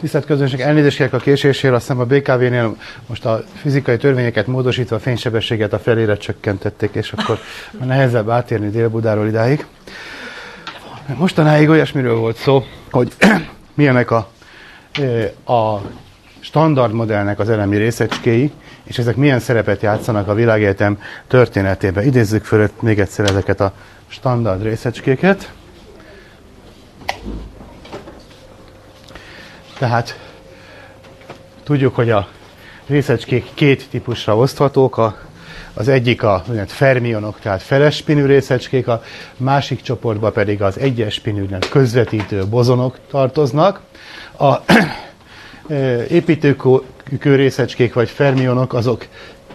Tisztelt közönség, elnézést kérek a késésért, azt hiszem a BKV-nél most a fizikai törvényeket módosítva a fénysebességet a felére csökkentették, és akkor nehezebb átérni Dél-Budáról idáig. Mostanáig olyasmiről volt szó, hogy milyenek a, a standard modellnek az elemi részecskéi, és ezek milyen szerepet játszanak a világegyetem történetében. Idézzük föl még egyszer ezeket a standard részecskéket. Tehát tudjuk, hogy a részecskék két típusra oszthatók. A, az egyik a fermionok, tehát felespinű részecskék, a másik csoportba pedig az egyes spinű közvetítő bozonok tartoznak. A építőkő részecskék vagy fermionok, azok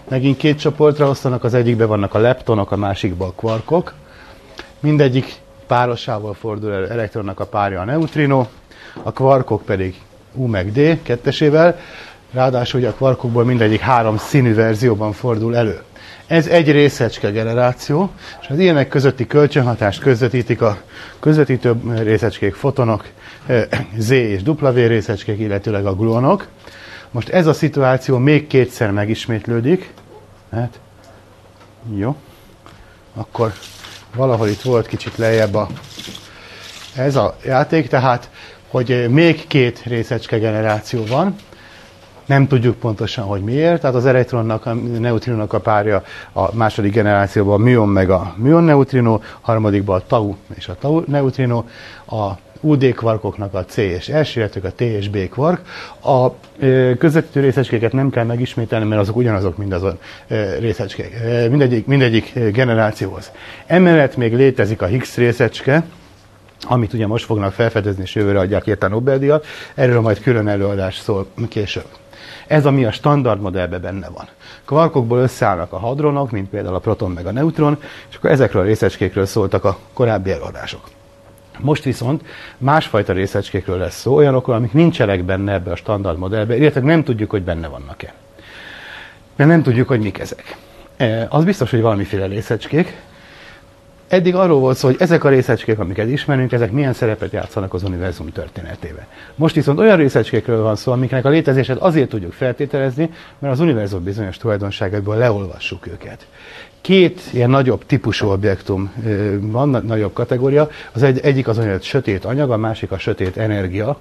megint két csoportra osztanak, az egyikbe vannak a leptonok, a másikba a kvarkok. Mindegyik párosával fordul elő elektronnak a párja a neutrino, a kvarkok pedig U meg D kettesével, ráadásul ugye a kvarkokból mindegyik három színű verzióban fordul elő. Ez egy részecske generáció, és az ilyenek közötti kölcsönhatást közvetítik a közvetítő részecskék, fotonok, eh, Z és W részecskék, illetőleg a gluonok. Most ez a szituáció még kétszer megismétlődik. Hát, jó. Akkor valahol itt volt kicsit lejjebb a, ez a játék, tehát hogy még két részecske generáció van, nem tudjuk pontosan, hogy miért. Tehát az elektronnak, a neutrinónak a párja a második generációban a műon meg a műon neutrino, harmadikban a tau és a tau neutrino, a UD kvarkoknak a C és S, illetve a T és B kvark. A közvetítő részecskéket nem kell megismételni, mert azok ugyanazok mindazon részecskék, mindegyik, mindegyik generációhoz. Emellett még létezik a Higgs részecske, amit ugye most fognak felfedezni, és jövőre adják érte a Nobel-díjat, erről majd külön előadás szól később. Ez, ami a standard modellben benne van. Kvarkokból összeállnak a hadronok, mint például a proton meg a neutron, és akkor ezekről a részecskékről szóltak a korábbi előadások. Most viszont másfajta részecskékről lesz szó, olyanokról, amik nincsenek benne ebbe a standard modellbe, illetve nem tudjuk, hogy benne vannak-e. Mert nem tudjuk, hogy mik ezek. E, az biztos, hogy valamiféle részecskék, Eddig arról volt szó, hogy ezek a részecskék, amiket ismerünk, ezek milyen szerepet játszanak az univerzum történetében. Most viszont olyan részecskékről van szó, amiknek a létezését azért tudjuk feltételezni, mert az univerzum bizonyos tulajdonságokból leolvassuk őket. Két ilyen nagyobb típusú objektum van, nagyobb kategória. Az egy, egyik az olyan sötét anyag, a másik a sötét energia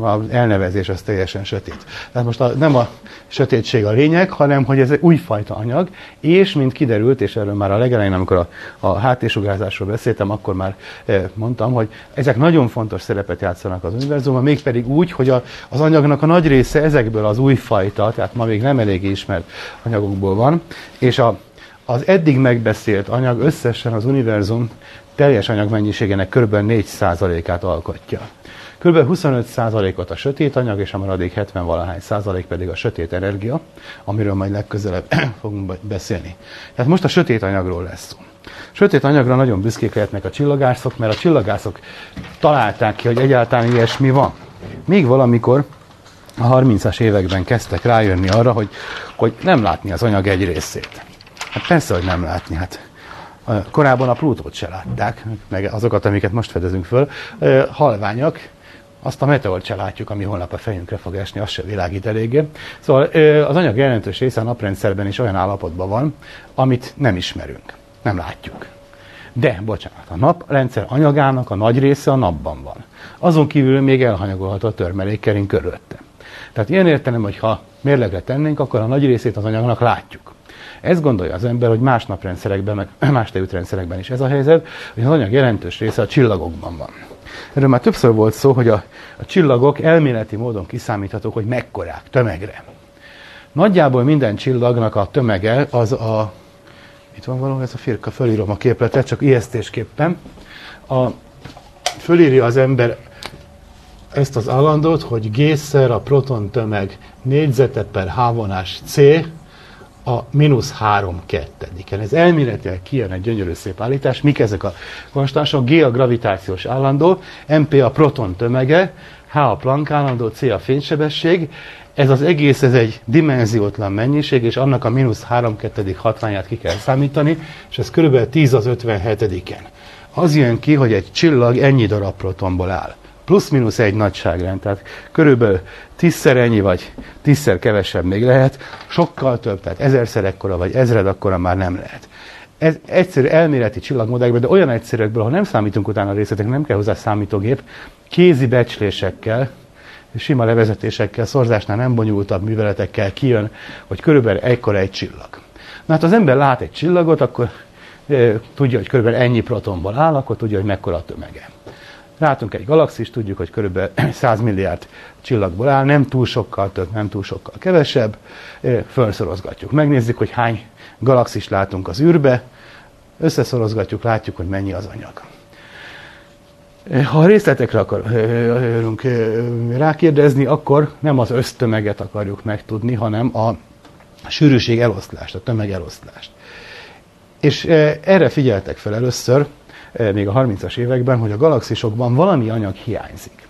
az elnevezés az teljesen sötét. Tehát most a, nem a sötétség a lényeg, hanem hogy ez egy újfajta anyag, és mint kiderült, és erről már a legelején, amikor a, a háttérsugárzásról beszéltem, akkor már e, mondtam, hogy ezek nagyon fontos szerepet játszanak az univerzumban, mégpedig úgy, hogy a, az anyagnak a nagy része ezekből az újfajta, tehát ma még nem elég ismert anyagokból van, és a, az eddig megbeszélt anyag összesen az univerzum teljes anyagmennyiségének kb. 4%-át alkotja. Kb. 25%-ot a sötét anyag, és a maradék 70-valahány százalék pedig a sötét energia, amiről majd legközelebb fogunk beszélni. Tehát most a sötét anyagról lesz szó. Sötét anyagra nagyon büszkék lehetnek a csillagászok, mert a csillagászok találták ki, hogy egyáltalán ilyesmi van. Még valamikor a 30-as években kezdtek rájönni arra, hogy, hogy nem látni az anyag egy részét. Hát persze, hogy nem látni. Hát korábban a Plutót se látták, meg azokat, amiket most fedezünk föl. Halványak, azt a meteort se látjuk, ami holnap a fejünkre fog esni, az se világít eléggé. Szóval az anyag jelentős része a naprendszerben is olyan állapotban van, amit nem ismerünk, nem látjuk. De, bocsánat, a naprendszer anyagának a nagy része a napban van. Azon kívül még elhanyagolható a törmelékkering körülötte. Tehát ilyen értelem, hogy ha mérlegre tennénk, akkor a nagy részét az anyagnak látjuk. Ezt gondolja az ember, hogy más naprendszerekben, meg más tejútrendszerekben is ez a helyzet, hogy az anyag jelentős része a csillagokban van. Erről már többször volt szó, hogy a, a csillagok elméleti módon kiszámíthatók, hogy mekkorák, tömegre. Nagyjából minden csillagnak a tömege az a... Itt van valami, ez a firka, fölírom a képletet, csak ijesztésképpen. A, fölírja az ember ezt az állandót, hogy G-szer a proton tömeg négyzete per H-vonás C, a mínusz három kettediken. Ez elméletileg kijön egy gyönyörű szép állítás. Mik ezek a konstansok? G a gravitációs állandó, MP a proton tömege, H a Planck állandó, C a fénysebesség. Ez az egész, ez egy dimenziótlan mennyiség, és annak a mínusz három kettedik hatványát ki kell számítani, és ez kb. 10 az 57-en. Az jön ki, hogy egy csillag ennyi darab protonból áll. Plusz-minusz egy nagyságrend, tehát körülbelül tízszer ennyi, vagy tízszer kevesebb még lehet, sokkal több, tehát ezerszer ekkora, vagy ezred akkora már nem lehet. Ez egyszerű elméleti csillagmodellekből, de olyan egyszerűekből, ha nem számítunk utána a részletek, nem kell hozzá számítógép, kézi becslésekkel, sima levezetésekkel, szorzásnál nem bonyolultabb műveletekkel kijön, hogy körülbelül egykor egy csillag. Na hát az ember lát egy csillagot, akkor e, tudja, hogy körülbelül ennyi protonból áll, akkor tudja, hogy mekkora a tömege. Látunk egy galaxist, tudjuk, hogy körülbelül 100 milliárd csillagból áll, nem túl sokkal több, nem túl sokkal kevesebb, felszorozgatjuk. Megnézzük, hogy hány galaxist látunk az űrbe, összeszorozgatjuk, látjuk, hogy mennyi az anyag. Ha a részletekre akarunk rákérdezni, akkor nem az ösztömeget akarjuk megtudni, hanem a sűrűség eloszlást, a tömeg eloszlást. És erre figyeltek fel először, még a 30-as években, hogy a galaxisokban valami anyag hiányzik.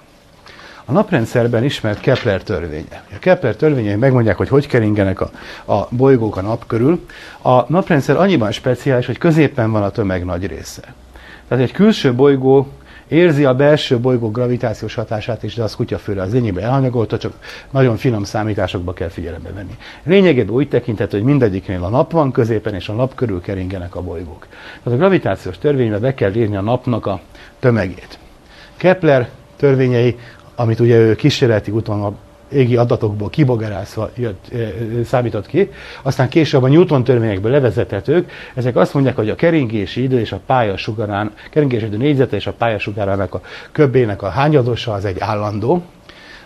A naprendszerben ismert Kepler törvénye. A Kepler törvényei megmondják, hogy hogy keringenek a, a bolygók a nap körül. A naprendszer annyiban speciális, hogy középen van a tömeg nagy része. Tehát egy külső bolygó érzi a belső bolygó gravitációs hatását is, de az kutyafőre az lényegben elhanyagolta, csak nagyon finom számításokba kell figyelembe venni. Lényegében úgy tekinthető, hogy mindegyiknél a nap van középen, és a nap körül keringenek a bolygók. Tehát a gravitációs törvénybe be kell írni a napnak a tömegét. Kepler törvényei, amit ugye ő kísérleti úton égi adatokból kibogarászva jött, számított ki, aztán később a Newton törvényekből levezethetők, ezek azt mondják, hogy a keringési idő és a pályasugarán, keringési idő négyzete és a pályasugarának a köbbének a hányadosa az egy állandó,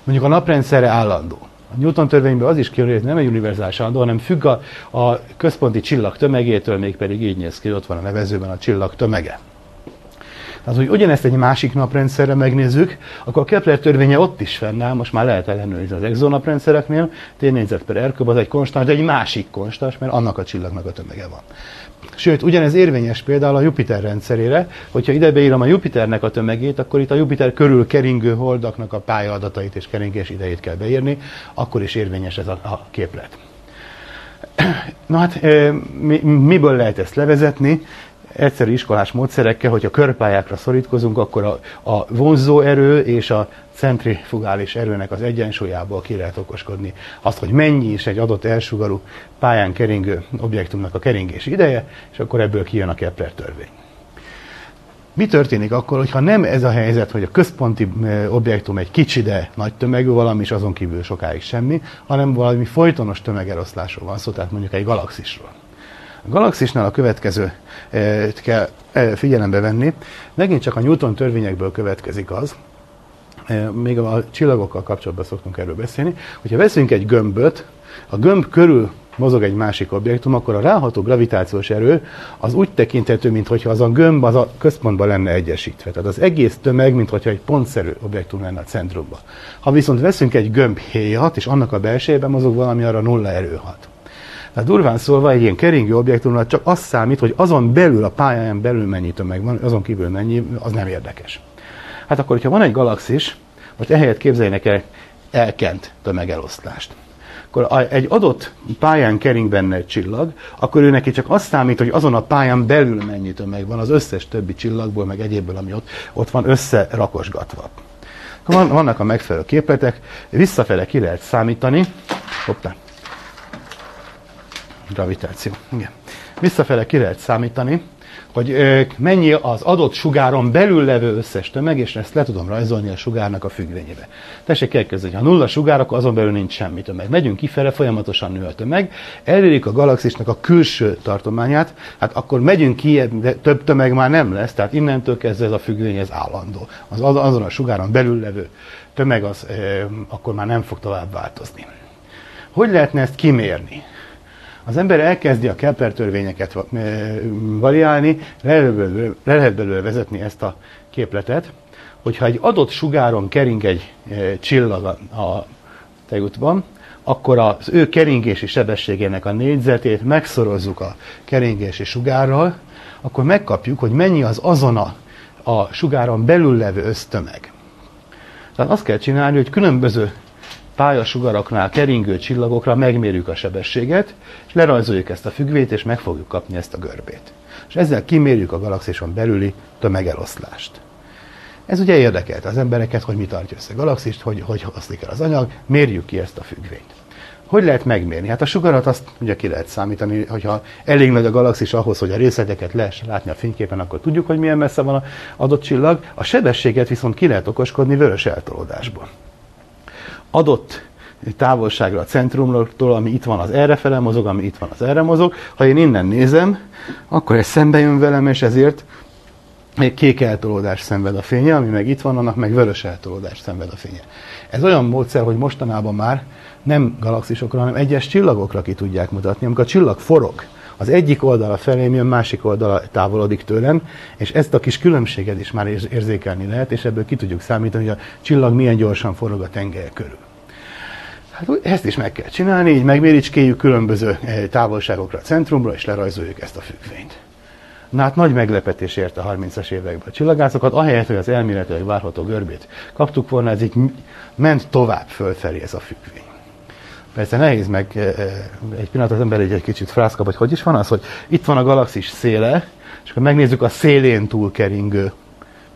mondjuk a naprendszerre állandó. A Newton törvényből az is kijön, hogy nem egy univerzális állandó, hanem függ a, a központi csillag tömegétől, mégpedig így néz ki, ott van a nevezőben a csillag tömege. Tehát, hogy ugyanezt egy másik naprendszerre megnézzük, akkor a Kepler törvénye ott is fennáll, most már lehet ellenőrizni az exonaprendszereknél, t per r az egy konstans, de egy másik konstans, mert annak a csillagnak a tömege van. Sőt, ugyanez érvényes például a Jupiter rendszerére, hogyha ide beírom a Jupiternek a tömegét, akkor itt a Jupiter körül keringő holdaknak a pályaadatait és keringés idejét kell beírni, akkor is érvényes ez a, a képlet. Na hát, mi, miből lehet ezt levezetni? Egyszerű iskolás módszerekkel, hogyha körpályákra szorítkozunk, akkor a, a vonzó erő és a centrifugális erőnek az egyensúlyából ki lehet okoskodni azt, hogy mennyi is egy adott elsugarú pályán keringő objektumnak a keringés ideje, és akkor ebből kijön a Kepler törvény. Mi történik akkor, hogyha nem ez a helyzet, hogy a központi objektum egy kicsi, de nagy tömegű valami, és azon kívül sokáig semmi, hanem valami folytonos tömegeloszlásról van szó, tehát mondjuk egy galaxisról. A galaxisnál a következő e, kell e, figyelembe venni. Megint csak a Newton törvényekből következik az, e, még a csillagokkal kapcsolatban szoktunk erről beszélni, hogyha veszünk egy gömböt, a gömb körül mozog egy másik objektum, akkor a ráható gravitációs erő az úgy tekinthető, mintha az a gömb az a központban lenne egyesítve. Tehát az egész tömeg, mintha egy pontszerű objektum lenne a centrumban. Ha viszont veszünk egy gömb héjat, és annak a belsejében mozog valami, arra nulla erő hat. Tehát durván szólva egy ilyen keringő objektumnál csak az számít, hogy azon belül, a pályán belül mennyi tömeg van, azon kívül mennyi, az nem érdekes. Hát akkor, hogyha van egy galaxis, most ehelyett képzeljenek el elkent tömegeloszlást. Akkor egy adott pályán kering benne egy csillag, akkor ő neki csak azt számít, hogy azon a pályán belül mennyi tömeg van az összes többi csillagból, meg egyébből, ami ott, ott van összerakosgatva. Van, vannak a megfelelő képletek, visszafele ki lehet számítani, hoppá, gravitáció. Igen. Visszafele ki lehet számítani, hogy mennyi az adott sugáron belül levő összes tömeg, és ezt le tudom rajzolni a sugárnak a függvényébe. Tessék elkezdeni, ha nulla sugár, akkor azon belül nincs semmi tömeg. Megyünk kifele, folyamatosan nő a tömeg, elérik a galaxisnak a külső tartományát, hát akkor megyünk ki, de több tömeg már nem lesz, tehát innentől kezdve ez a függvény ez állandó. Az, azon a sugáron belül levő tömeg az e, akkor már nem fog tovább változni. Hogy lehetne ezt kimérni? Az ember elkezdi a Kepler törvényeket variálni, le lehet belőle vezetni ezt a képletet, hogyha egy adott sugáron kering egy csillag a tejútban, akkor az ő keringési sebességének a négyzetét megszorozzuk a keringési sugárral, akkor megkapjuk, hogy mennyi az azon a, a sugáron belül levő ösztömeg. Tehát azt kell csinálni, hogy különböző pályasugaraknál keringő csillagokra megmérjük a sebességet, és lerajzoljuk ezt a függvényt, és meg fogjuk kapni ezt a görbét. És ezzel kimérjük a galaxison belüli tömegeloszlást. Ez ugye érdekelte az embereket, hogy mi tartja össze a galaxist, hogy, hogy hasznik el az anyag, mérjük ki ezt a függvényt. Hogy lehet megmérni? Hát a sugarat azt ugye ki lehet számítani, hogyha elég nagy a galaxis ahhoz, hogy a részleteket lehessen látni a fényképen, akkor tudjuk, hogy milyen messze van a adott csillag. A sebességet viszont ki lehet okoskodni vörös eltolódásból. Adott távolságra a centrumtól, ami itt van, az erre fele mozog, ami itt van, az erre mozog. Ha én innen nézem, akkor ez szembe jön velem, és ezért egy kék eltolódás szenved a fénye, ami meg itt van, annak meg vörös eltolódás szenved a fénye. Ez olyan módszer, hogy mostanában már nem galaxisokra, hanem egyes csillagokra ki tudják mutatni. Amikor a csillag forog, az egyik oldala felé jön, másik oldala távolodik tőlem, és ezt a kis különbséget is már érzékelni lehet, és ebből ki tudjuk számítani, hogy a csillag milyen gyorsan forog a tenger körül. Hát ezt is meg kell csinálni, így megméricskéljük különböző eh, távolságokra a centrumra, és lerajzoljuk ezt a függvényt. Na hát nagy meglepetés érte a 30-as években a csillagászokat, ahelyett, hogy az elméletileg várható görbét kaptuk volna, ez így ment tovább fölfelé ez a függvény. Persze nehéz meg egy pillanat az ember egy, egy kicsit frászkap, hogy hogy is van az, hogy itt van a galaxis széle, és akkor megnézzük a szélén túl keringő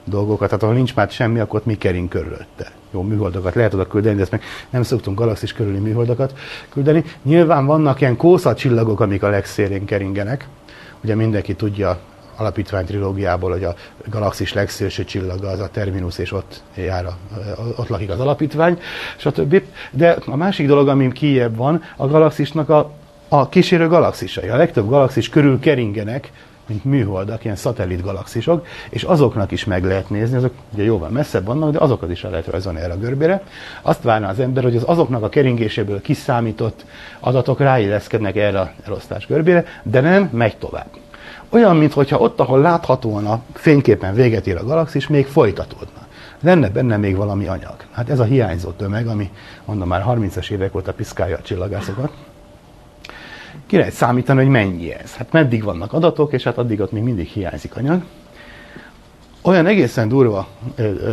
dolgokat, tehát ahol nincs már semmi, akkor ott mi kering körülötte. Jó, műholdakat lehet oda küldeni, de ezt meg nem szoktunk galaxis körüli műholdakat küldeni. Nyilván vannak ilyen kószacsillagok, amik a legszélén keringenek. Ugye mindenki tudja alapítvány trilógiából, hogy a galaxis legszélső csillaga az a Terminus, és ott jár, a, ott lakik az alapítvány, stb. De a másik dolog, ami kijebb van, a galaxisnak a, a kísérő galaxisai. A legtöbb galaxis körül keringenek, mint műholdak, ilyen szatellit galaxisok, és azoknak is meg lehet nézni, azok ugye jóval messzebb vannak, de azokat is el lehet rajzolni erre a görbére. Azt várna az ember, hogy az azoknak a keringéséből kiszámított adatok ráilleszkednek erre a elosztás görbére, de nem, megy tovább. Olyan, mintha ott, ahol láthatóan a fényképen véget ér a galaxis, még folytatódna. Lenne benne még valami anyag. Hát ez a hiányzó tömeg, ami mondom már 30-as évek óta piszkálja a csillagászokat. Ki lehet számítani, hogy mennyi ez. Hát meddig vannak adatok, és hát addig ott még mindig hiányzik anyag. Olyan egészen durva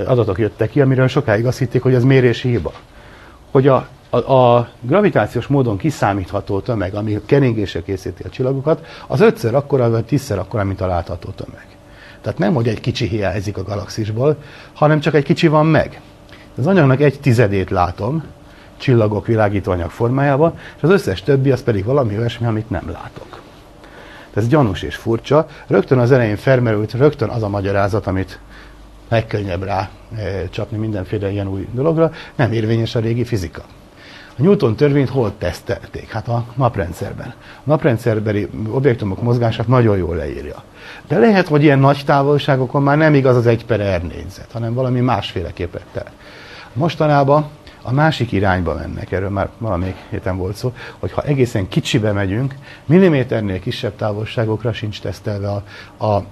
adatok jöttek ki, amiről sokáig azt hitték, hogy ez mérési hiba. Hogy a a, a gravitációs módon kiszámítható tömeg, ami keringésre készíti a csillagokat, az ötször akkora, vagy tízszer akkora, mint a látható tömeg. Tehát nem, hogy egy kicsi hiányzik a galaxisból, hanem csak egy kicsi van meg. Az anyagnak egy tizedét látom, csillagok világítóanyag formájában, és az összes többi az pedig valami olyasmi, amit nem látok. Ez gyanús és furcsa. Rögtön az elején felmerült, rögtön az a magyarázat, amit legkönnyebb rá e, csapni mindenféle ilyen új dologra, nem érvényes a régi fizika. A Newton törvényt hol tesztelték? Hát a naprendszerben. A naprendszerbeli objektumok mozgását nagyon jól leírja. De lehet, hogy ilyen nagy távolságokon már nem igaz az egy per R négyzet, hanem valami másféleképpen telt. Mostanában a másik irányba mennek, erről már valamelyik héten volt szó, hogy ha egészen kicsibe megyünk, milliméternél kisebb távolságokra sincs tesztelve a, a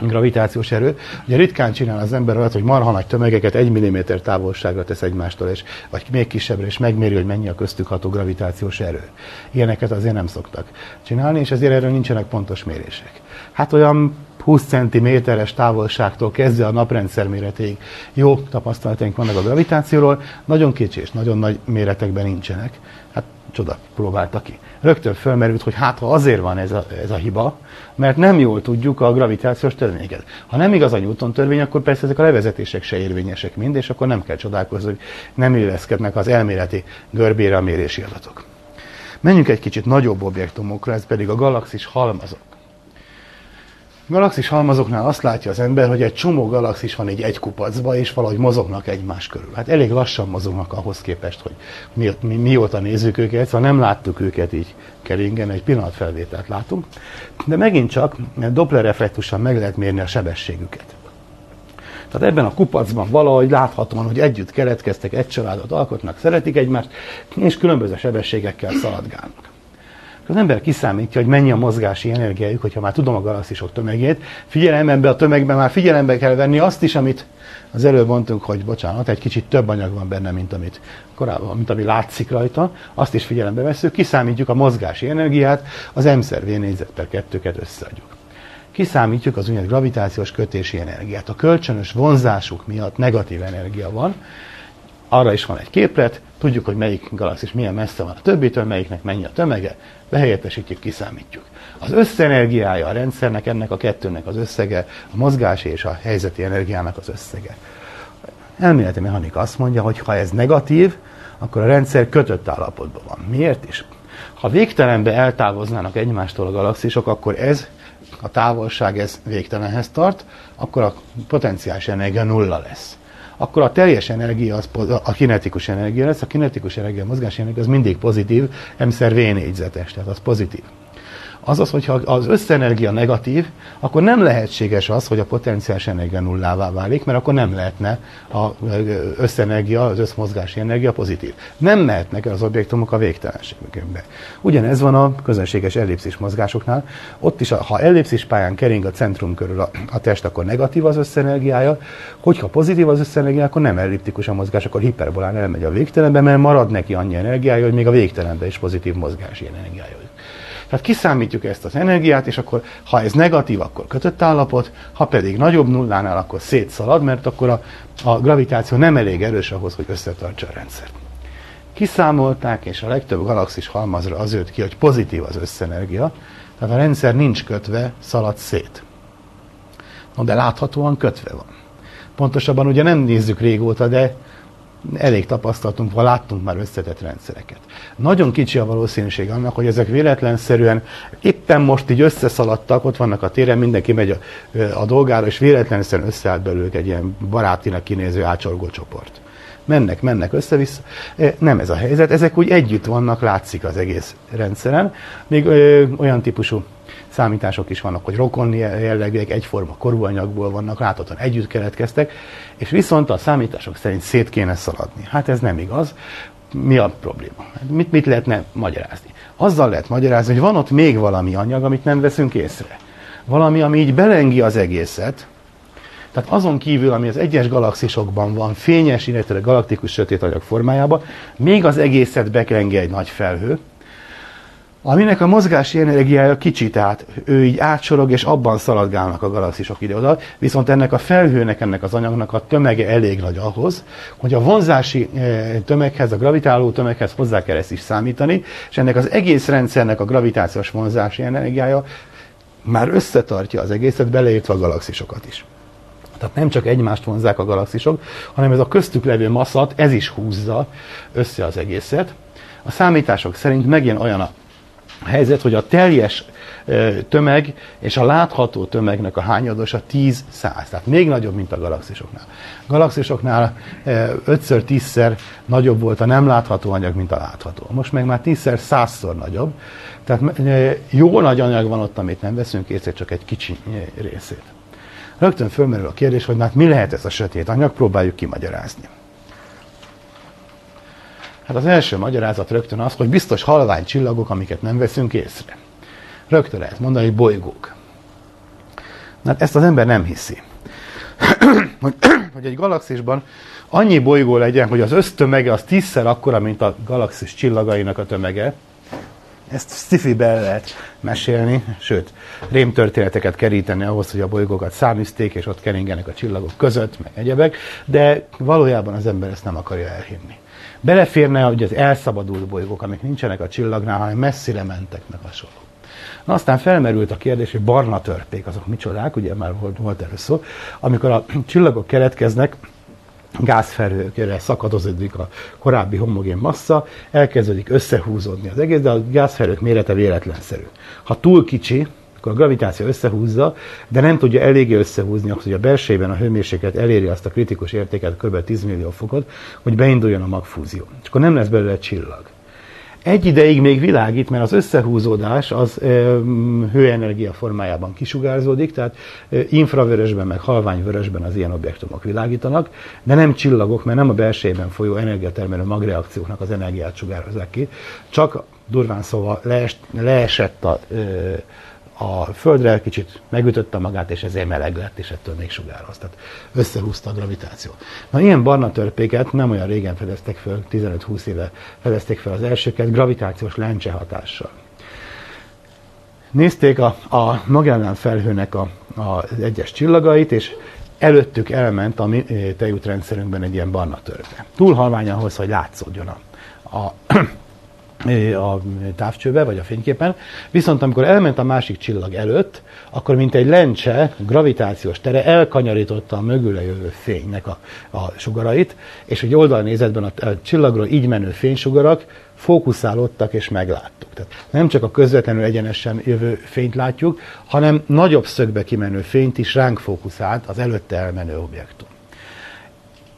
gravitációs erő. Ugye ritkán csinál az ember olyat, hogy marha nagy tömegeket egy milliméter távolságra tesz egymástól, és, vagy még kisebbre, és megméri, hogy mennyi a köztük ható gravitációs erő. Ilyeneket azért nem szoktak csinálni, és ezért erről nincsenek pontos mérések. Hát olyan 20 cm-es távolságtól kezdve a naprendszer méretéig jó tapasztalataink vannak a gravitációról, nagyon kicsi és nagyon nagy méretekben nincsenek. Hát csoda próbálta ki. Rögtön fölmerült, hogy hát ha azért van ez a, ez a hiba, mert nem jól tudjuk a gravitációs törvényeket. Ha nem igaz a Newton törvény, akkor persze ezek a levezetések se érvényesek mind, és akkor nem kell csodálkozni, hogy nem illeszkednek az elméleti görbére a mérési adatok. Menjünk egy kicsit nagyobb objektumokra, ez pedig a galaxis halmazok. Galaxis halmazoknál azt látja az ember, hogy egy csomó galaxis van egy egy kupacba, és valahogy mozognak egymás körül. Hát elég lassan mozognak ahhoz képest, hogy mi, mi, mióta nézzük őket, szóval nem láttuk őket így keringen, egy pillanatfelvételt látunk, de megint csak Doppler effektussal meg lehet mérni a sebességüket. Tehát ebben a kupacban valahogy láthatóan, hogy együtt keletkeztek, egy családot alkotnak, szeretik egymást, és különböző sebességekkel szaladgálnak az ember kiszámítja, hogy mennyi a mozgási energiájuk, hogyha már tudom a galaxisok tömegét. Figyelembe a tömegben már figyelembe kell venni azt is, amit az előbb mondtunk, hogy bocsánat, egy kicsit több anyag van benne, mint amit korábban, mint ami látszik rajta, azt is figyelembe veszük, kiszámítjuk a mozgási energiát, az m szer v négyzet per kettőket összeadjuk. Kiszámítjuk az úgynevezett gravitációs kötési energiát. A kölcsönös vonzásuk miatt negatív energia van, arra is van egy képlet, tudjuk, hogy melyik galaxis milyen messze van a többitől, melyiknek mennyi a tömege, behelyettesítjük, kiszámítjuk. Az összenergiája a rendszernek, ennek a kettőnek az összege, a mozgási és a helyzeti energiának az összege. Elméleti mechanika azt mondja, hogy ha ez negatív, akkor a rendszer kötött állapotban van. Miért is? Ha végtelenbe eltávoznának egymástól a galaxisok, akkor ez, a távolság ez végtelenhez tart, akkor a potenciális energia nulla lesz. Akkor a teljes energia az a kinetikus energia lesz, a kinetikus energia, a mozgási energia az mindig pozitív, M-szer V négyzetes, tehát az pozitív. Azaz, hogyha az összenergia negatív, akkor nem lehetséges az, hogy a potenciális energia nullává válik, mert akkor nem lehetne az összenergia, az összmozgási energia pozitív. Nem mehetnek el az objektumok a végtelenségbe. Ugyanez van a közönséges ellipszis mozgásoknál. Ott is, ha ellipszis pályán kering a centrum körül a, a test, akkor negatív az összenergiája, hogyha pozitív az összenergia, akkor nem elliptikus a mozgás, akkor hiperbolán elmegy a végtelenbe, mert marad neki annyi energiája, hogy még a végtelenbe is pozitív mozgási energiája. Tehát kiszámítjuk ezt az energiát, és akkor ha ez negatív, akkor kötött állapot, ha pedig nagyobb nullánál, akkor szétszalad, mert akkor a, a gravitáció nem elég erős ahhoz, hogy összetartsa a rendszert. Kiszámolták, és a legtöbb galaxis halmazra az jött ki, hogy pozitív az összenergia, tehát a rendszer nincs kötve, szalad szét. No, de láthatóan kötve van. Pontosabban ugye nem nézzük régóta, de elég tapasztalatunk van, láttunk már összetett rendszereket. Nagyon kicsi a valószínűség annak, hogy ezek véletlenszerűen éppen most így összeszaladtak, ott vannak a téren, mindenki megy a, a dolgára, és véletlenszerűen összeállt belőlük egy ilyen barátinak kinéző ácsorgó csoport. Mennek, mennek össze-vissza. Nem ez a helyzet, ezek úgy együtt vannak, látszik az egész rendszeren. Még ö, olyan típusú számítások is vannak, hogy rokon jellegűek, egyforma korúanyagból vannak, láthatóan együtt keletkeztek, és viszont a számítások szerint szét kéne szaladni. Hát ez nem igaz. Mi a probléma? Mit, mit lehetne magyarázni? Azzal lehet magyarázni, hogy van ott még valami anyag, amit nem veszünk észre. Valami, ami így belengi az egészet, tehát azon kívül, ami az egyes galaxisokban van, fényes, illetve galaktikus sötét anyag formájában, még az egészet beklengi egy nagy felhő, aminek a mozgási energiája kicsi, tehát ő így átsorog, és abban szaladgálnak a galaxisok ide-oda, viszont ennek a felhőnek, ennek az anyagnak a tömege elég nagy ahhoz, hogy a vonzási eh, tömeghez, a gravitáló tömeghez hozzá kell ezt is számítani, és ennek az egész rendszernek a gravitációs vonzási energiája már összetartja az egészet, beleértve a galaxisokat is. Tehát nem csak egymást vonzák a galaxisok, hanem ez a köztük levő masszat, ez is húzza össze az egészet. A számítások szerint megint olyan a helyzet, hogy a teljes tömeg és a látható tömegnek a hányadosa 10-100, tehát még nagyobb, mint a galaxisoknál. A galaxisoknál 5-10-szer nagyobb volt a nem látható anyag, mint a látható. Most meg már 10-szer 100-szor nagyobb, tehát jó nagy anyag van ott, amit nem veszünk észre, csak egy kicsi részét. Rögtön fölmerül a kérdés, hogy hát mi lehet ez a sötét anyag, próbáljuk kimagyarázni. Hát az első magyarázat rögtön az, hogy biztos halvány csillagok, amiket nem veszünk észre. Rögtön lehet mondani, hogy bolygók. Hát ezt az ember nem hiszi. hogy, hogy egy galaxisban annyi bolygó legyen, hogy az össztömege az tízszer akkora, mint a galaxis csillagainak a tömege, ezt sci lehet mesélni, sőt, rémtörténeteket keríteni ahhoz, hogy a bolygókat száműzték, és ott keringenek a csillagok között, meg egyebek, de valójában az ember ezt nem akarja elhinni. Beleférne hogy az elszabadult bolygók, amik nincsenek a csillagnál, hanem messzire mentek, meg hasonló. Na aztán felmerült a kérdés, hogy barna törpék, azok micsodák, ugye már volt, volt erről szó, amikor a csillagok keletkeznek, gázfelhőkre szakadozódik a korábbi homogén massza, elkezdődik összehúzódni az egész, de a gázfelhők mérete véletlenszerű. Ha túl kicsi, akkor a gravitáció összehúzza, de nem tudja eléggé összehúzni ahhoz, hogy a belsejében a hőmérséklet eléri azt a kritikus értéket, kb. 10 millió fokot, hogy beinduljon a magfúzió. És akkor nem lesz belőle csillag. Egy ideig még világít, mert az összehúzódás az e, hőenergia formájában kisugárzódik, tehát e, infravörösben, meg halványvörösben az ilyen objektumok világítanak, de nem csillagok, mert nem a belsejében folyó energiatermelő magreakcióknak az energiát sugározzák ki, csak durván szóval leest, leesett a, e, a földre kicsit megütötte magát, és ezért meleg lett, és ettől még sugároz. Tehát összehúzta a gravitáció. Na, ilyen barna törpéket nem olyan régen fedeztek fel, 15-20 éve fedezték fel az elsőket, gravitációs lencse hatással. Nézték a, a Magellán felhőnek a, a, az egyes csillagait, és előttük elment a mi tejútrendszerünkben egy ilyen barna törpe. Túl halvány ahhoz, hogy látszódjon a, a a távcsőbe, vagy a fényképen. Viszont amikor elment a másik csillag előtt, akkor mint egy lencse, gravitációs tere elkanyarította a mögüle jövő fénynek a, a sugarait, és egy oldalnézetben a, a csillagról így menő fénysugarak fókuszálódtak és megláttuk. Tehát nem csak a közvetlenül egyenesen jövő fényt látjuk, hanem nagyobb szögbe kimenő fényt is ránk fókuszált az előtte elmenő objektum.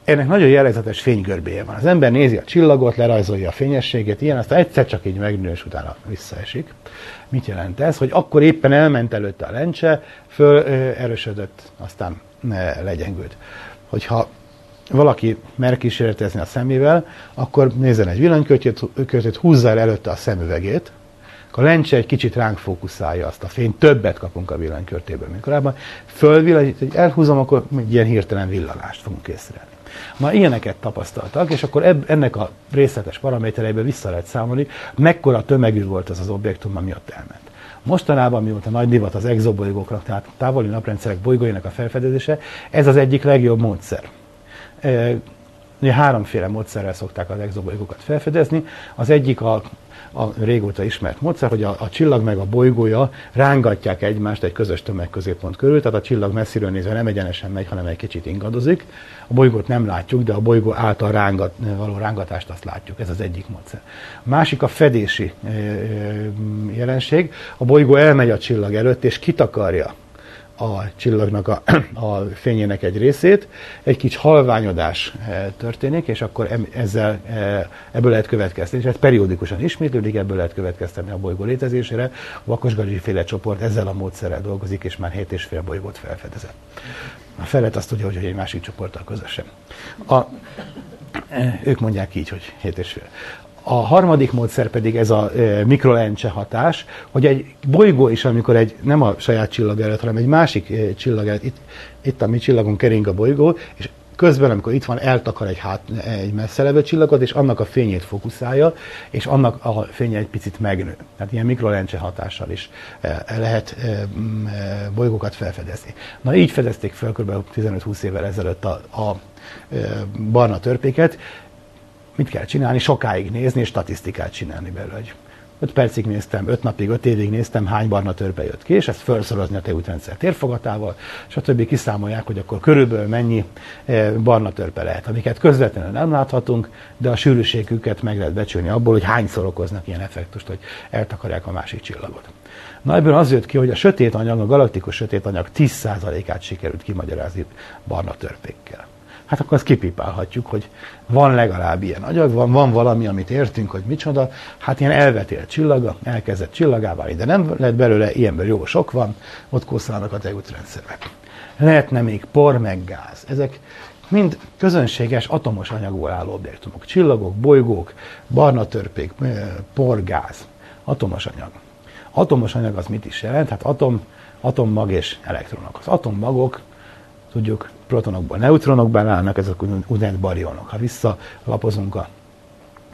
Ennek nagyon jellegzetes fénygörbéje van. Az ember nézi a csillagot, lerajzolja a fényességét, ilyen, aztán egyszer csak így megnő, és utána visszaesik. Mit jelent ez? Hogy akkor éppen elment előtte a lencse, föl erősödött, aztán legyengült. Hogyha valaki mer kísérletezni a szemével, akkor nézzen egy villanykörtét, húzza el előtte a szemüvegét, a lencse egy kicsit ránk fókuszálja azt a fényt, többet kapunk a villanykörtéből, mint korábban. Fölvillanít, hogy elhúzom, akkor ilyen hirtelen villanást fogunk észrevenni. Ma ilyeneket tapasztaltak, és akkor ebb, ennek a részletes paramétereiből vissza lehet számolni, mekkora tömegű volt az az objektum, ami ott elment. Mostanában, mióta nagy divat az exobolygóknak, tehát távoli naprendszerek bolygóinak a felfedezése, ez az egyik legjobb módszer. E, háromféle módszerrel szokták az exobolygókat felfedezni. Az egyik a a régóta ismert módszer, hogy a, a csillag meg a bolygója rángatják egymást egy közös tömegközéppont körül, tehát a csillag messziről nézve nem egyenesen megy, hanem egy kicsit ingadozik. A bolygót nem látjuk, de a bolygó által rángat, való rángatást azt látjuk. Ez az egyik módszer. Másik a fedési jelenség. A bolygó elmegy a csillag előtt, és kitakarja a csillagnak a, a fényének egy részét, egy kicsi halványodás eh, történik, és akkor ezzel eh, ebből lehet következtetni, és ez periódikusan ismétlődik, ebből lehet következtetni a bolygó létezésére. A Vakosgazsi féle csoport ezzel a módszerrel dolgozik, és már 7,5 bolygót felfedezett. A felet azt tudja, hogy egy másik csoporttal közösen. A, eh, ők mondják így, hogy 7,5. A harmadik módszer pedig ez a mikrolencse hatás, hogy egy bolygó is, amikor egy, nem a saját csillag előtt, hanem egy másik csillag előtt, itt, itt a mi csillagunk kering a bolygó, és közben, amikor itt van, eltakar egy, hát, egy messze levő csillagot, és annak a fényét fókuszálja, és annak a fénye egy picit megnő. Tehát ilyen mikrolencse hatással is lehet bolygókat felfedezni. Na így fedezték fel kb. 15-20 évvel ezelőtt a, a barna törpéket, mit kell csinálni? Sokáig nézni és statisztikát csinálni belőle. Hogy 5 percig néztem, 5 napig, 5 évig néztem, hány barna törpe jött ki, és ezt felszorozni a tejútrendszer térfogatával, és a többi kiszámolják, hogy akkor körülbelül mennyi eh, barna törpe lehet, amiket közvetlenül nem láthatunk, de a sűrűségüket meg lehet becsülni abból, hogy hányszor okoznak ilyen effektust, hogy eltakarják a másik csillagot. Na ebből az jött ki, hogy a sötét anyag, a galaktikus sötét anyag 10%-át sikerült kimagyarázni barna törpékkel hát akkor azt kipipálhatjuk, hogy van legalább ilyen agyag, van, van valami, amit értünk, hogy micsoda, hát ilyen elvetél csillaga, elkezdett csillagává, de nem lett belőle, ilyenből jó sok van, ott kószálnak a tejútrendszerek. Lehetne még por meg gáz. Ezek mind közönséges atomos anyagból álló objektumok. Csillagok, bolygók, barna törpék, por, gáz. Atomos anyag. Atomos anyag az mit is jelent? Hát atom, atommag és elektronok. Az atommagok, tudjuk, protonokból, neutronokban állnak, ezek úgynevezett barionok. Ha visszalapozunk a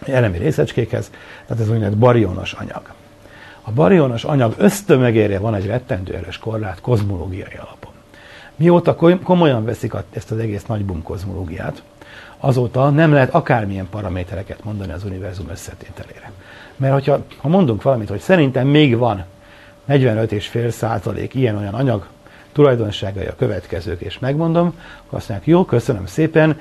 elemi részecskékhez, tehát ez úgynevezett barionos anyag. A barionos anyag ösztömegére van egy rettentő erős korlát kozmológiai alapon. Mióta komolyan veszik ezt az egész nagybum kozmológiát, azóta nem lehet akármilyen paramétereket mondani az univerzum összetételére. Mert hogyha, ha mondunk valamit, hogy szerintem még van 45,5 százalék ilyen-olyan anyag, tulajdonságai a következők, és megmondom, azt mondják, jó, köszönöm szépen,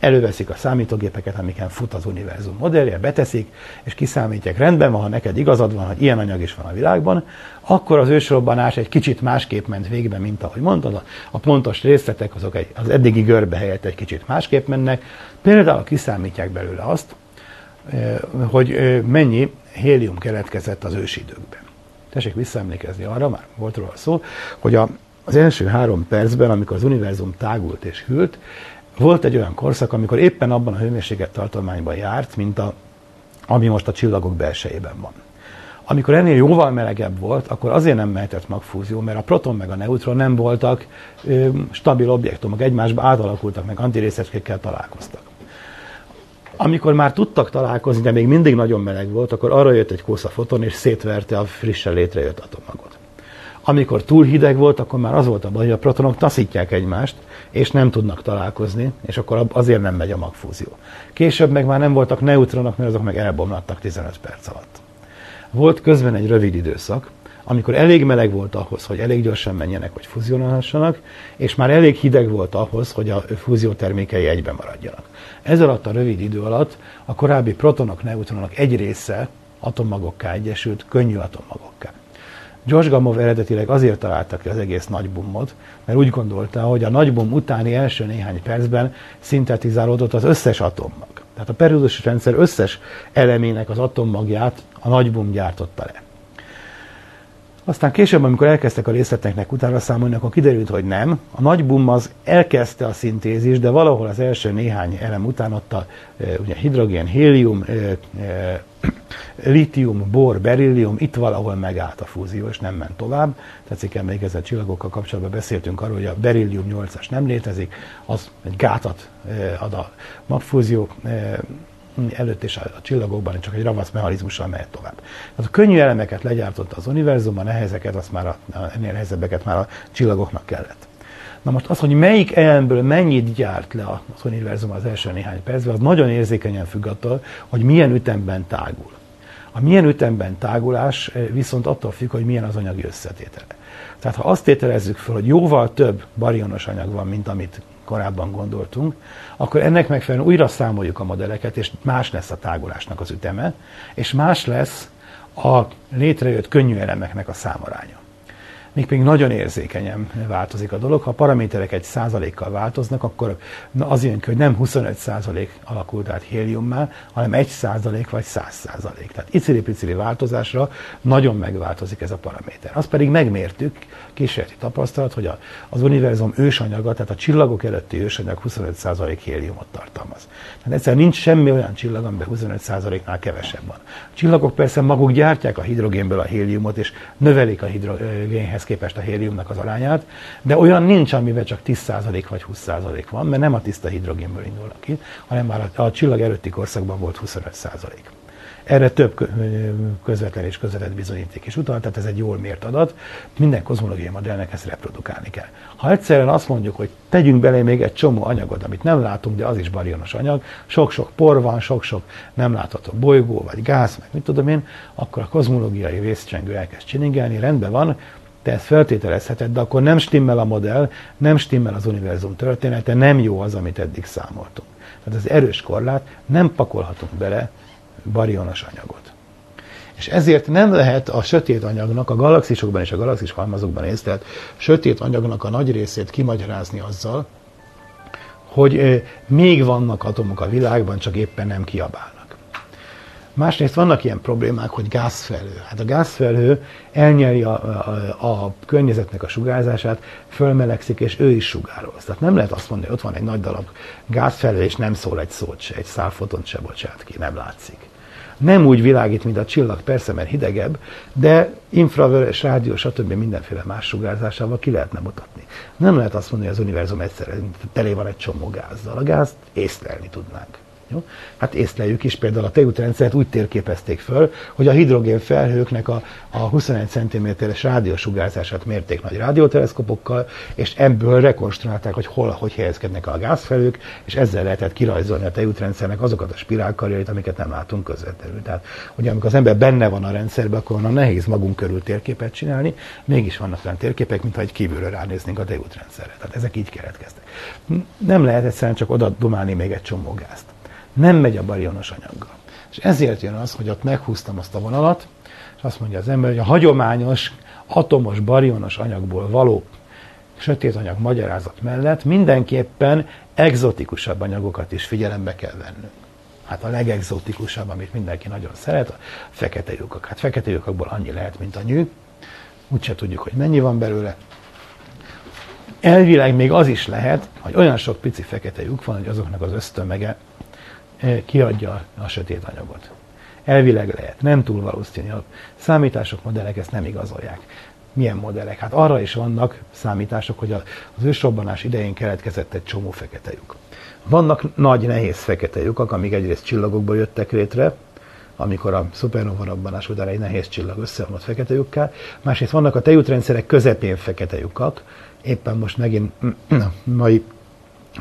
előveszik a számítógépeket, amiken fut az univerzum modellje, beteszik, és kiszámítják, rendben van, ha neked igazad van, hogy ilyen anyag is van a világban, akkor az ősrobbanás egy kicsit másképp ment végbe, mint ahogy mondtad, a pontos részletek azok egy, az eddigi görbe helyett egy kicsit másképp mennek. Például kiszámítják belőle azt, hogy mennyi hélium keletkezett az ősidőkben. Tessék visszaemlékezni arra, már volt róla szó, hogy a az első három percben, amikor az univerzum tágult és hűlt, volt egy olyan korszak, amikor éppen abban a hőmérséklet tartományban járt, mint a, ami most a csillagok belsejében van. Amikor ennél jóval melegebb volt, akkor azért nem mehetett magfúzió, mert a proton meg a neutron nem voltak ö, stabil objektumok, egymásba átalakultak, meg antirészecskékkel találkoztak. Amikor már tudtak találkozni, de még mindig nagyon meleg volt, akkor arra jött egy kósza foton, és szétverte a frissen létrejött atomagot. Amikor túl hideg volt, akkor már az volt a baj, hogy a protonok taszítják egymást, és nem tudnak találkozni, és akkor azért nem megy a magfúzió. Később meg már nem voltak neutronok, mert azok meg elbomlattak 15 perc alatt. Volt közben egy rövid időszak, amikor elég meleg volt ahhoz, hogy elég gyorsan menjenek, hogy fuzionálhassanak, és már elég hideg volt ahhoz, hogy a fúzió termékei egyben maradjanak. Ez alatt a rövid idő alatt a korábbi protonok, neutronok egy része atommagokká egyesült, könnyű atommagokká. George Gamow eredetileg azért találta ki az egész nagybumot, mert úgy gondolta, hogy a nagybum utáni első néhány percben szintetizálódott az összes atommag. Tehát a periódusos rendszer összes elemének az atommagját a nagybum gyártotta le. Aztán később, amikor elkezdtek a részleteknek utána számolni, akkor kiderült, hogy nem. A nagy boom az elkezdte a szintézis, de valahol az első néhány elem után ott a ugye, hidrogén, hélium, litium, bor, berillium, itt valahol megállt a fúzió, és nem ment tovább. Tetszik emlékezni, csillagokkal kapcsolatban beszéltünk arról, hogy a berillium 8-as nem létezik, az egy gátat ad a magfúzió előtt és a, csillagokban csak egy ravasz mechanizmussal mehet tovább. Tehát a könnyű elemeket legyártotta az univerzum, a nehezeket, azt már a, ennél nehezebbeket már a csillagoknak kellett. Na most az, hogy melyik elemből mennyit gyárt le az univerzum az első néhány percben, az nagyon érzékenyen függ attól, hogy milyen ütemben tágul. A milyen ütemben tágulás eh, viszont attól függ, hogy milyen az anyagi összetétele. Tehát ha azt tételezzük fel, hogy jóval több barionos anyag van, mint amit korábban gondoltunk, akkor ennek megfelelően újra számoljuk a modelleket, és más lesz a tágulásnak az üteme, és más lesz a létrejött könnyű elemeknek a számaránya még nagyon érzékenyen változik a dolog. Ha a paraméterek egy százalékkal változnak, akkor az jön ki, hogy nem 25 százalék alakult át héliummá, hanem egy százalék vagy 100 százalék. Tehát icili-picili változásra nagyon megváltozik ez a paraméter. Azt pedig megmértük, kísérleti tapasztalat, hogy a, az univerzum ősanyaga, tehát a csillagok előtti ősanyag 25 százalék héliumot tartalmaz. Tehát egyszerűen nincs semmi olyan csillag, amiben 25 százaléknál kevesebb van. Csillagok persze maguk gyártják a hidrogénből a héliumot, és növelik a hidrogénhez képest a héliumnak az arányát, de olyan nincs, amivel csak 10% vagy 20% van, mert nem a tiszta hidrogénből indulnak ki, hanem már a, a csillag előtti korszakban volt 25%. Erre több közvetlen és közvetett bizonyíték is utal, tehát ez egy jól mért adat. Minden kozmológiai modellnek ezt reprodukálni kell. Ha egyszerűen azt mondjuk, hogy tegyünk bele még egy csomó anyagot, amit nem látunk, de az is barionos anyag, sok-sok por van, sok-sok nem látható bolygó, vagy gáz, meg mit tudom én, akkor a kozmológiai vészcsengő elkezd csiningelni, rendben van, te ezt feltételezheted, de akkor nem stimmel a modell, nem stimmel az univerzum története, nem jó az, amit eddig számoltunk. Tehát az erős korlát nem pakolhatunk bele barionos anyagot. És ezért nem lehet a sötét anyagnak, a galaxisokban és a galaxis halmazokban észlelt sötét anyagnak a nagy részét kimagyarázni azzal, hogy még vannak atomok a világban, csak éppen nem kiabálnak. Másrészt vannak ilyen problémák, hogy gázfelhő. Hát a gázfelhő elnyeri a, a, a környezetnek a sugárzását, fölmelegszik, és ő is sugároz. Tehát nem lehet azt mondani, hogy ott van egy nagy darab gázfelhő, és nem szól egy szót se, egy szálfotont se bocsát ki, nem látszik. Nem úgy világít, mint a csillag, persze, mert hidegebb, de infravörös, rádió, stb. mindenféle más sugárzásával ki lehetne mutatni. Nem lehet azt mondani, hogy az univerzum egyszerre tele van egy csomó gázzal. A gázt észlelni tudnánk. Jó? Hát észleljük is, például a tejútrendszert úgy térképezték föl, hogy a hidrogén felhőknek a, a 21 cm-es rádiósugárzását mérték nagy rádióteleszkopokkal, és ebből rekonstruálták, hogy hol, hogy helyezkednek a gázfelhők, és ezzel lehetett kirajzolni a tejútrendszernek azokat a spirálkarjait, amiket nem látunk közvetlenül. Tehát, ugye amikor az ember benne van a rendszerben, akkor onnan nehéz magunk körül térképet csinálni, mégis vannak olyan térképek, mintha egy kívülről ránéznénk a tejútrendszerre. Tehát ezek így keletkeztek. Nem lehet egyszerűen csak oda dumálni még egy csomó gázt nem megy a barionos anyaggal. És ezért jön az, hogy ott meghúztam azt a vonalat, és azt mondja az ember, hogy a hagyományos atomos barionos anyagból való sötét anyag magyarázat mellett mindenképpen egzotikusabb anyagokat is figyelembe kell vennünk. Hát a legexotikusabb, amit mindenki nagyon szeret, a fekete lyukak. Hát fekete lyukakból annyi lehet, mint a nyű. Úgyse tudjuk, hogy mennyi van belőle. Elvileg még az is lehet, hogy olyan sok pici fekete lyuk van, hogy azoknak az ösztömege kiadja a sötét anyagot. Elvileg lehet, nem túl valószínű. A számítások, modellek ezt nem igazolják. Milyen modellek? Hát arra is vannak számítások, hogy az ősrobbanás idején keletkezett egy csomó fekete lyuk. Vannak nagy, nehéz fekete lyukak, amik egyrészt csillagokból jöttek létre, amikor a szupernova robbanás után egy nehéz csillag összeomlott fekete lyukká. Másrészt vannak a tejútrendszerek közepén fekete lyukak. Éppen most megint mai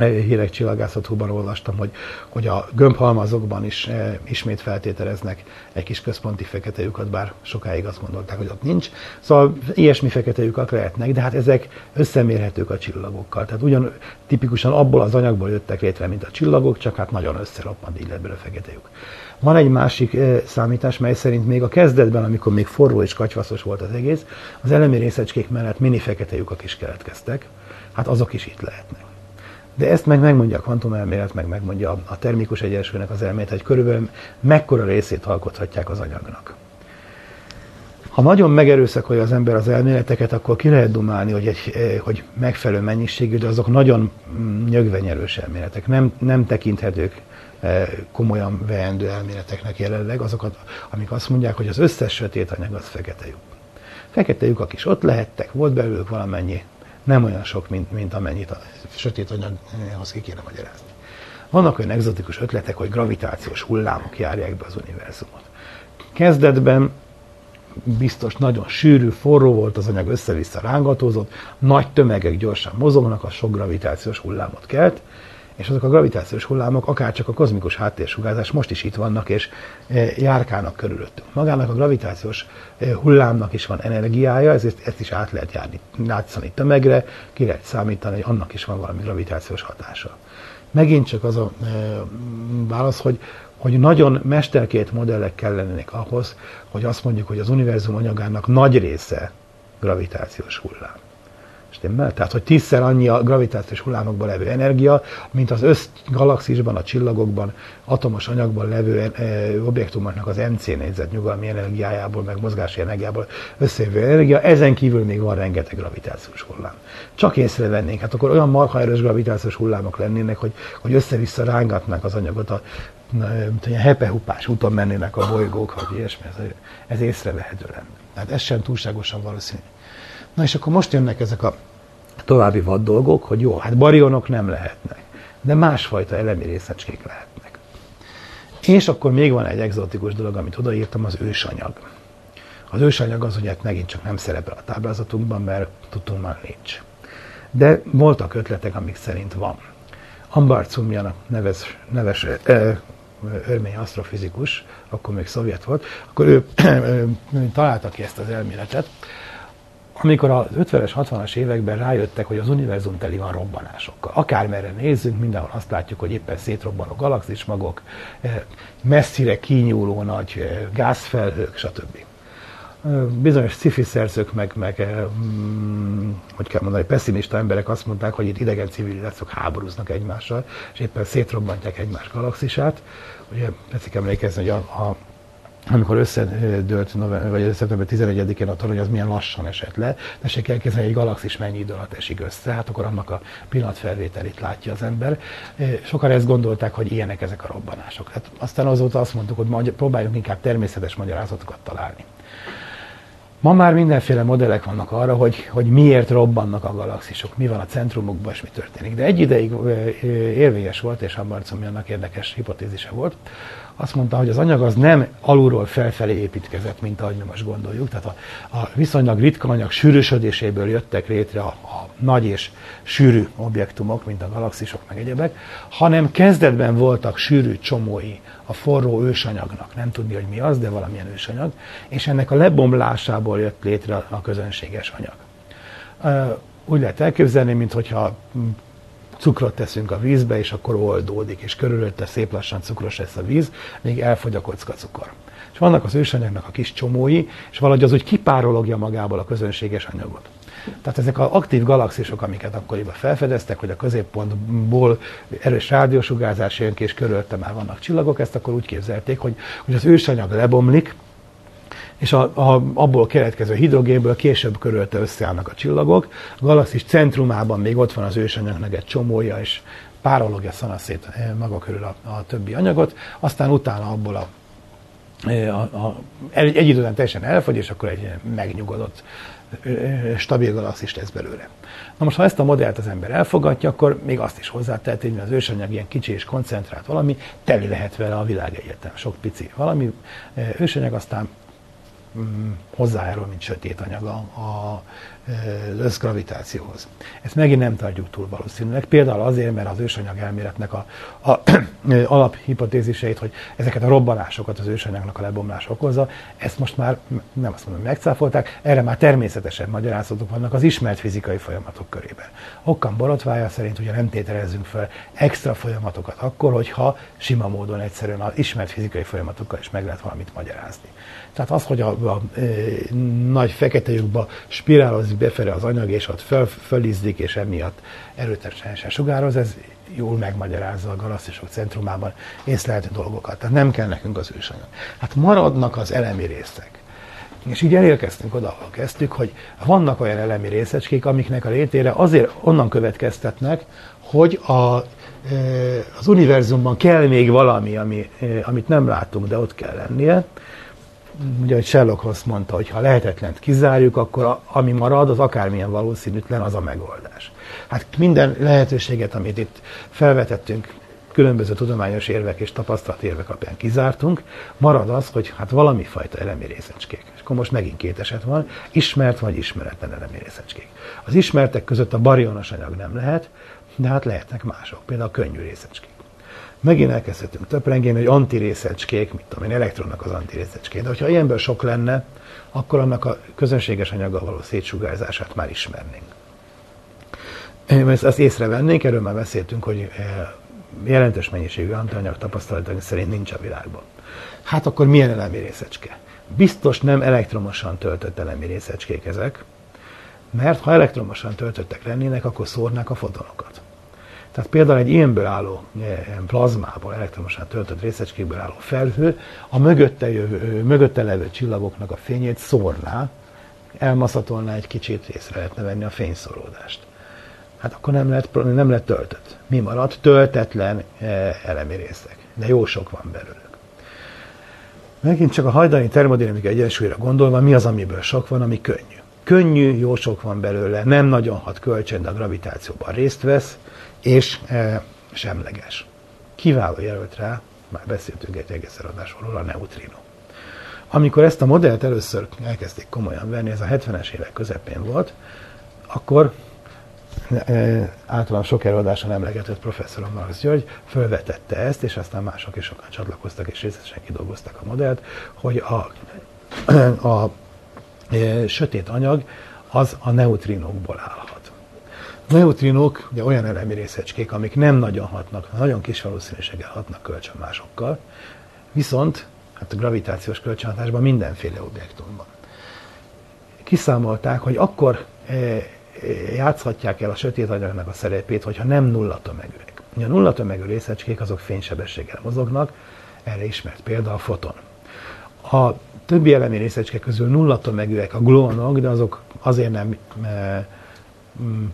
hírek csillagászatúban olvastam, hogy, hogy a gömbhalmazokban is e, ismét feltételeznek egy kis központi fekete lyukat, bár sokáig azt gondolták, hogy ott nincs. Szóval ilyesmi fekete lyukak lehetnek, de hát ezek összemérhetők a csillagokkal. Tehát ugyan tipikusan abból az anyagból jöttek létre, mint a csillagok, csak hát nagyon összeroppant, így lett belőle fekete lyuk. Van egy másik e, számítás, mely szerint még a kezdetben, amikor még forró és kacsvaszos volt az egész, az elemi részecskék mellett mini fekete lyukak is keletkeztek. Hát azok is itt lehetnek. De ezt meg megmondja a kvantumelmélet, meg megmondja a termikus egyensúlynak az elmélet, hogy körülbelül mekkora részét alkothatják az anyagnak. Ha nagyon megerőszakolja az ember az elméleteket, akkor ki lehet dumálni, hogy, egy, eh, hogy megfelelő mennyiségű, de azok nagyon mm, nyögvenyerős elméletek. Nem, nem tekinthetők eh, komolyan veendő elméleteknek jelenleg, azokat, amik azt mondják, hogy az összes sötét anyag az fekete lyuk. Fekete lyukak is ott lehettek, volt belőlük valamennyi nem olyan sok, mint, mint amennyit a sötét anyaghoz ki kéne magyarázni. Vannak olyan egzotikus ötletek, hogy gravitációs hullámok járják be az univerzumot. Kezdetben biztos nagyon sűrű, forró volt az anyag, össze-vissza rángatózott, nagy tömegek gyorsan mozognak, a sok gravitációs hullámot kelt, és azok a gravitációs hullámok, akár csak a kozmikus háttérsugárzás most is itt vannak, és e, járkálnak körülöttünk. Magának a gravitációs e, hullámnak is van energiája, ezért ezt is át lehet járni, látszani tömegre, ki lehet számítani, hogy annak is van valami gravitációs hatása. Megint csak az a e, válasz, hogy, hogy nagyon mesterkét modellek kellenének ahhoz, hogy azt mondjuk, hogy az univerzum anyagának nagy része gravitációs hullám. Stimmel? Tehát, hogy tízszer annyi a gravitációs hullámokban levő energia, mint az összgalaxisban, a csillagokban, atomos anyagban levő e, objektumoknak az MC négyzet nyugalmi energiájából, meg mozgási energiából összejövő energia. Ezen kívül még van rengeteg gravitációs hullám. Csak észrevennénk, hát akkor olyan marha erős gravitációs hullámok lennének, hogy, hogy össze-vissza rángatnák az anyagot, a, olyan hepehupás úton mennének a bolygók, vagy ilyesmi, ez, ez észrevehető lenne. Tehát ez sem túlságosan valószínű. Na és akkor most jönnek ezek a további vad dolgok, hogy jó, hát barionok nem lehetnek, de másfajta elemi részecskék lehetnek. És akkor még van egy egzotikus dolog, amit odaírtam, az ősanyag. Az ősanyag az ugye megint csak nem szerepel a táblázatunkban, mert már nincs. De voltak ötletek, amik szerint van. Ambar Cumjan, neves, neves ö, örmény asztrofizikus, akkor még szovjet volt, akkor ő, ő, ő találta ki ezt az elméletet, amikor az 50-es, 60-as években rájöttek, hogy az univerzum teli van robbanásokkal. Akármerre nézzünk, mindenhol azt látjuk, hogy éppen szétrobbanó galaxismagok, eh, messzire kínyúló nagy eh, gázfelhők, stb. Eh, bizonyos sci szerzők, meg, meg mm, hogy kell mondani, pessimista emberek azt mondták, hogy itt idegen civilizációk háborúznak egymással, és éppen szétrobbantják egymás galaxisát. Ugye tetszik emlékezni, hogy a, a amikor összedőlt vagy szeptember 11-én a torony, az milyen lassan esett le. Tessék elkezdeni, egy galaxis mennyi idő alatt esik össze, hát akkor annak a pillanatfelvételét látja az ember. Sokan ezt gondolták, hogy ilyenek ezek a robbanások. Hát aztán azóta azt mondtuk, hogy próbáljunk inkább természetes magyarázatokat találni. Ma már mindenféle modellek vannak arra, hogy, hogy miért robbannak a galaxisok, mi van a centrumokban, és mi történik. De egy ideig érvényes volt, és Hammarcom annak érdekes hipotézise volt, azt mondta, hogy az anyag az nem alulról felfelé építkezett, mint ahogy mi most gondoljuk. Tehát a, a viszonylag ritka anyag sűrűsödéséből jöttek létre a, a nagy és sűrű objektumok, mint a galaxisok meg egyebek, hanem kezdetben voltak sűrű csomói a forró ősanyagnak. Nem tudni, hogy mi az, de valamilyen ősanyag. És ennek a lebomlásából jött létre a közönséges anyag. Úgy lehet elképzelni, mintha cukrot teszünk a vízbe, és akkor oldódik, és körülötte szép lassan cukros lesz a víz, még elfogy a kocka cukor. És vannak az ősanyagnak a kis csomói, és valahogy az úgy kipárologja magából a közönséges anyagot. Tehát ezek az aktív galaxisok, amiket akkoriban felfedeztek, hogy a középpontból erős rádiósugárzás jön ki, és körülte már vannak csillagok, ezt akkor úgy képzelték, hogy, hogy az ősanyag lebomlik, és a, a, abból keletkező hidrogénből később körülte összeállnak a csillagok. A galaxis centrumában még ott van az ősanyagnak egy csomója, és párologja szanaszét eh, maga körül a, a többi anyagot, aztán utána abból a a, a, egy, egy időben teljesen elfogy, és akkor egy megnyugodott, stabil galaxis lesz belőle. Na most, ha ezt a modellt az ember elfogadja, akkor még azt is hozzátett, hogy az ősanyag ilyen kicsi és koncentrált valami, teli lehet vele a világegyetem, sok pici valami. Ősanyag aztán hozzájárul, mint sötét anyaga a összgravitációhoz. Ezt megint nem tartjuk túl valószínűleg. Például azért, mert az ősanyag elméletnek a, a alaphipotéziseit, hogy ezeket a robbanásokat az ősanyagnak a lebomlás okozza, ezt most már nem azt mondom, megcáfolták, erre már természetesen magyarázatok vannak az ismert fizikai folyamatok körében. Okkan borotvája szerint ugye nem tételezzünk fel extra folyamatokat akkor, hogyha sima módon egyszerűen az ismert fizikai folyamatokkal is meg lehet valamit magyarázni. Tehát az, hogy a, a, a nagy fekete lyukba spirálozik befele az anyag, és ott föl, fölizzik, és emiatt erőteljesen sugároz, ez jól megmagyarázza a galaxisok centrumában észlelhető dolgokat. Tehát nem kell nekünk az ősanyag. Hát maradnak az elemi részek. És így elérkeztünk oda, ahol kezdtük, hogy vannak olyan elemi részecskék, amiknek a létére azért onnan következtetnek, hogy a, az univerzumban kell még valami, ami, amit nem látunk, de ott kell lennie, ugye, hogy Sherlock Holmes mondta, hogy ha lehetetlent kizárjuk, akkor a, ami marad, az akármilyen valószínűtlen, az a megoldás. Hát minden lehetőséget, amit itt felvetettünk, különböző tudományos érvek és tapasztalat érvek alapján kizártunk, marad az, hogy hát valami fajta elemi részecskék. És akkor most megint két eset van, ismert vagy ismeretlen elemi részecskék. Az ismertek között a barionos anyag nem lehet, de hát lehetnek mások, például a könnyű részecskék. Megint elkezdhetünk töprengeni, hogy antirészecskék, mit tudom én, elektronnak az antirészecskék. De hogyha ilyenből sok lenne, akkor annak a közönséges anyaggal való szétsugárzását már ismernénk. Ezt, ezt észrevennénk, erről már beszéltünk, hogy eh, jelentős mennyiségű antianyag tapasztalatunk szerint nincs a világban. Hát akkor milyen elemi részecske? Biztos nem elektromosan töltött elemi részecskék ezek, mert ha elektromosan töltöttek lennének, akkor szórnák a fotonokat. Tehát például egy ilyenből álló plazmából, elektromosan töltött részecskékből álló felhő a mögötte, jövő, mögötte levő csillagoknak a fényét szórná, elmaszatolná egy kicsit, észre lehetne venni a fényszoródást. Hát akkor nem lett, nem lett töltött. Mi maradt? Töltetlen elemi részek. De jó sok van belőlük. Megint csak a hajdani termodinamika egyensúlyra gondolva, mi az, amiből sok van, ami könnyű. Könnyű, jó sok van belőle, nem nagyon hat kölcsön, de a gravitációban részt vesz, és e, semleges. Kiváló jelölt rá, már beszéltünk egy egész adásról, a neutrino. Amikor ezt a modellt először elkezdték komolyan venni, ez a 70-es évek közepén volt, akkor e, általán sok előadáson emlegetett professzor Marx György fölvetette ezt, és aztán mások is sokan csatlakoztak, és részesen kidolgoztak a modellt, hogy a, a, e, sötét anyag az a neutrinokból állhat. A neutrinok ugye olyan elemi részecskék, amik nem nagyon hatnak, nagyon kis valószínűséggel hatnak kölcsön másokkal, viszont hát a gravitációs kölcsönhatásban mindenféle objektumban. Kiszámolták, hogy akkor e, e, játszhatják el a sötét anyagnak a szerepét, hogyha nem nulla tömegűek. Ugye a nulla tömegű részecskék azok fénysebességgel mozognak, erre ismert példa a foton. A többi elemi részecske közül nulla tömegűek a gluonok, de azok azért nem e,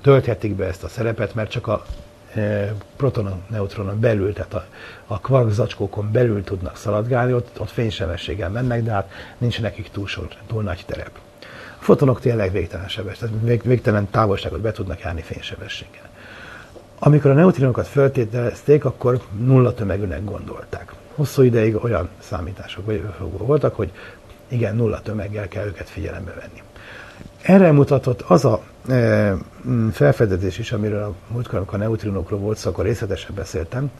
tölthetik be ezt a szerepet, mert csak a e, protonon, neutronon belül, tehát a, a kvark zacskókon belül tudnak szaladgálni, ott, ott fénysebességgel mennek, de hát nincs nekik túl, sor, túl nagy terep. A fotonok tényleg végtelen sebes, tehát vég, végtelen távolságot be tudnak járni fénysebességgel. Amikor a neutrinokat feltételezték, akkor nulla tömegűnek gondolták. Hosszú ideig olyan számítások voltak, hogy igen, nulla tömeggel kell őket figyelembe venni. Erre mutatott az a e, felfedezés is, amiről a múltkor, amikor a neutrinokról volt szó, akkor részletesen beszéltem,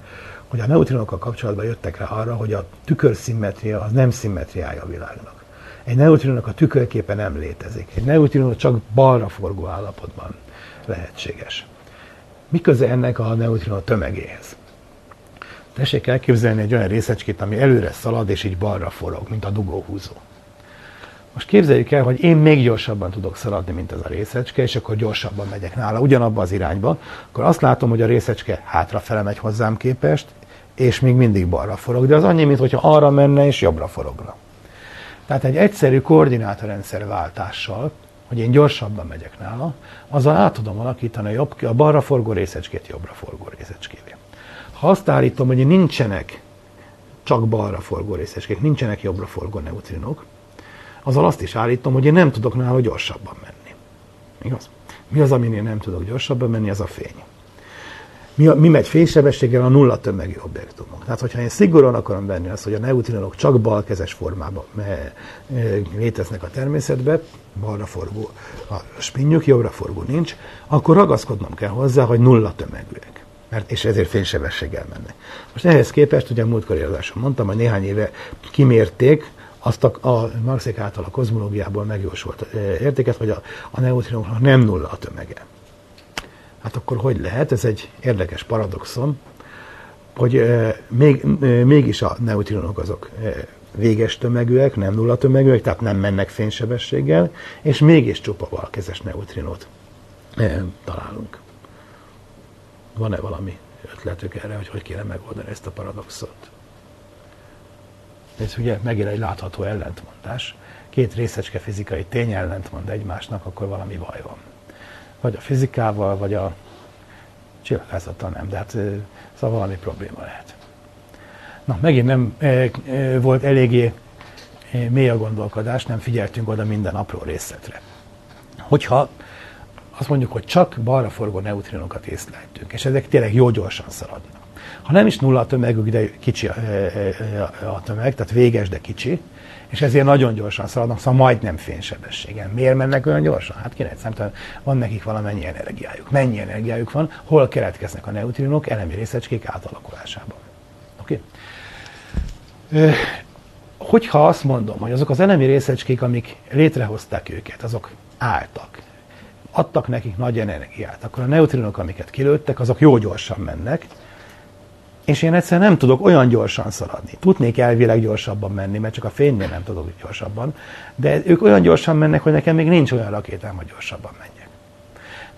hogy a neutrinokkal kapcsolatban jöttek rá arra, hogy a tükörszimmetria az nem szimmetriája a világnak. Egy neutrinónak a tükörképe nem létezik. Egy neutrinó csak balra forgó állapotban lehetséges. Mi köze ennek a neutrinó tömegéhez? Tessék elképzelni egy olyan részecskét, ami előre szalad, és így balra forog, mint a dugóhúzó. Most képzeljük el, hogy én még gyorsabban tudok szaladni, mint ez a részecske, és akkor gyorsabban megyek nála, ugyanabba az irányba, akkor azt látom, hogy a részecske hátrafele megy hozzám képest, és még mindig balra forog, de az annyi, mintha arra menne és jobbra forogna. Tehát egy egyszerű koordinátorrendszer váltással, hogy én gyorsabban megyek nála, azzal át tudom alakítani a, jobb, a balra forgó részecskét jobbra forgó részecskévé. Ha azt állítom, hogy nincsenek csak balra forgó részecskék, nincsenek jobbra forgó neutrinok, azzal azt is állítom, hogy én nem tudok nála gyorsabban menni. Igaz? Mi az, aminél nem tudok gyorsabban menni, az a fény. Mi, mi megy fénysebességgel a nulla tömegű objektumok. Tehát, hogyha én szigorúan akarom venni azt, hogy a neutrinok csak balkezes formában léteznek a természetben, balra forgó a spinnyük, jobbra forgó nincs, akkor ragaszkodnom kell hozzá, hogy nulla tömegűek. Mert, és ezért fénysebességgel mennek. Most ehhez képest, ugye a múltkori adáson mondtam, hogy néhány éve kimérték azt a, a Marxék által a kozmológiából megjósolt értéket, hogy a, a neutrinoknak nem nulla a tömege. Hát akkor hogy lehet? Ez egy érdekes paradoxon, hogy e, még, e, mégis a neutrinok azok e, véges tömegűek, nem nulla tömegűek, tehát nem mennek fénysebességgel, és mégis csupa valkezes neutrinót e, találunk. Van-e valami ötletük erre, hogy hogy kéne megoldani ezt a paradoxont? Ez ugye megint egy látható ellentmondás. Két részecske fizikai tény ellentmond egymásnak, akkor valami baj van vagy a fizikával, vagy a csillagászattal nem, de hát szóval valami probléma lehet. Na, megint nem e, e, volt eléggé mély a gondolkodás, nem figyeltünk oda minden apró részletre. Hogyha azt mondjuk, hogy csak balra forgó neutrinokat észleltünk, és ezek tényleg jó gyorsan szaladnak. Ha nem is nulla a tömegük, de kicsi a, a tömeg, tehát véges, de kicsi, és ezért nagyon gyorsan szaladnak, szóval majdnem fénysebességen. Miért mennek olyan gyorsan? Hát kinek számtalan, van nekik valamennyi energiájuk. Mennyi energiájuk van, hol keletkeznek a neutrinok elemi részecskék átalakulásában. Oké? Okay? Hogyha azt mondom, hogy azok az elemi részecskék, amik létrehozták őket, azok álltak, adtak nekik nagy energiát, akkor a neutrinok, amiket kilőttek, azok jó gyorsan mennek, és én egyszerűen nem tudok olyan gyorsan szaladni. Tudnék elvileg gyorsabban menni, mert csak a fénynél nem tudok gyorsabban, de ők olyan gyorsan mennek, hogy nekem még nincs olyan rakétám, hogy gyorsabban menjek.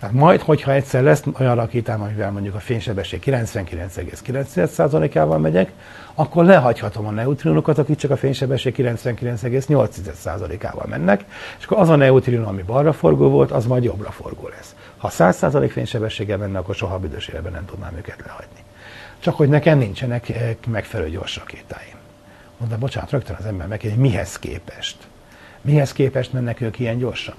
Tehát majd, hogyha egyszer lesz olyan rakétám, amivel mondjuk a fénysebesség 99,9%-ával megyek, akkor lehagyhatom a neutrinokat, akik csak a fénysebesség 99,8%-ával mennek, és akkor az a neutrino, ami balra forgó volt, az majd jobbra forgó lesz. Ha 100% fénysebességgel menne, akkor soha büdös nem tudnám őket lehagyni csak hogy nekem nincsenek eh, megfelelő gyors rakétáim. Mondta, bocsánat, rögtön az ember megkérdezik, mihez képest? Mihez képest mennek ők ilyen gyorsan?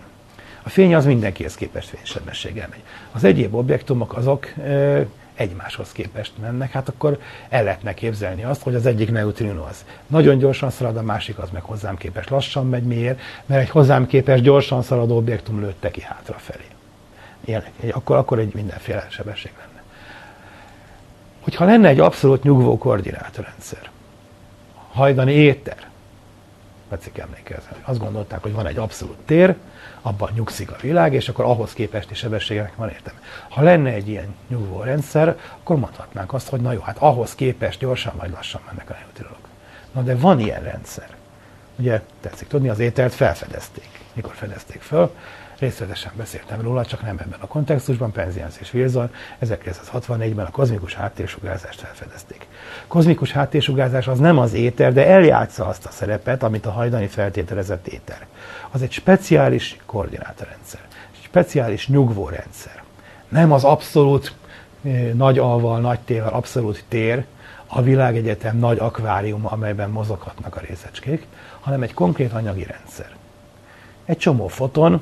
A fény az mindenkihez képest fénysebességgel megy. Az egyéb objektumok azok e, egymáshoz képest mennek, hát akkor el lehetne képzelni azt, hogy az egyik neutrino az nagyon gyorsan szalad, a másik az meg hozzám képest lassan megy. Miért? Mert egy hozzám képest gyorsan szaladó objektum lőtte ki hátrafelé. Ilyen, akkor, akkor egy mindenféle sebesség hogyha lenne egy abszolút nyugvó koordinátorrendszer, hajdani éter, tetszik emlékezni, azt gondolták, hogy van egy abszolút tér, abban nyugszik a világ, és akkor ahhoz képest is sebességeknek van értelme. Ha lenne egy ilyen nyugvó rendszer, akkor mondhatnánk azt, hogy na jó, hát ahhoz képest gyorsan vagy lassan mennek a neutrinok. Na de van ilyen rendszer. Ugye tetszik tudni, az ételt felfedezték. Mikor fedezték föl? Részletesen beszéltem róla, csak nem ebben a kontextusban, Penziens és Wilson 1964-ben a kozmikus háttérsugárzást felfedezték. Kozmikus háttérsugázás az nem az éter, de eljátsza azt a szerepet, amit a hajdani feltételezett éter. Az egy speciális koordinátorrendszer, egy speciális nyugvórendszer. Nem az abszolút eh, nagy alval, nagy tével, abszolút tér, a világegyetem nagy akvárium, amelyben mozoghatnak a részecskék, hanem egy konkrét anyagi rendszer. Egy csomó foton,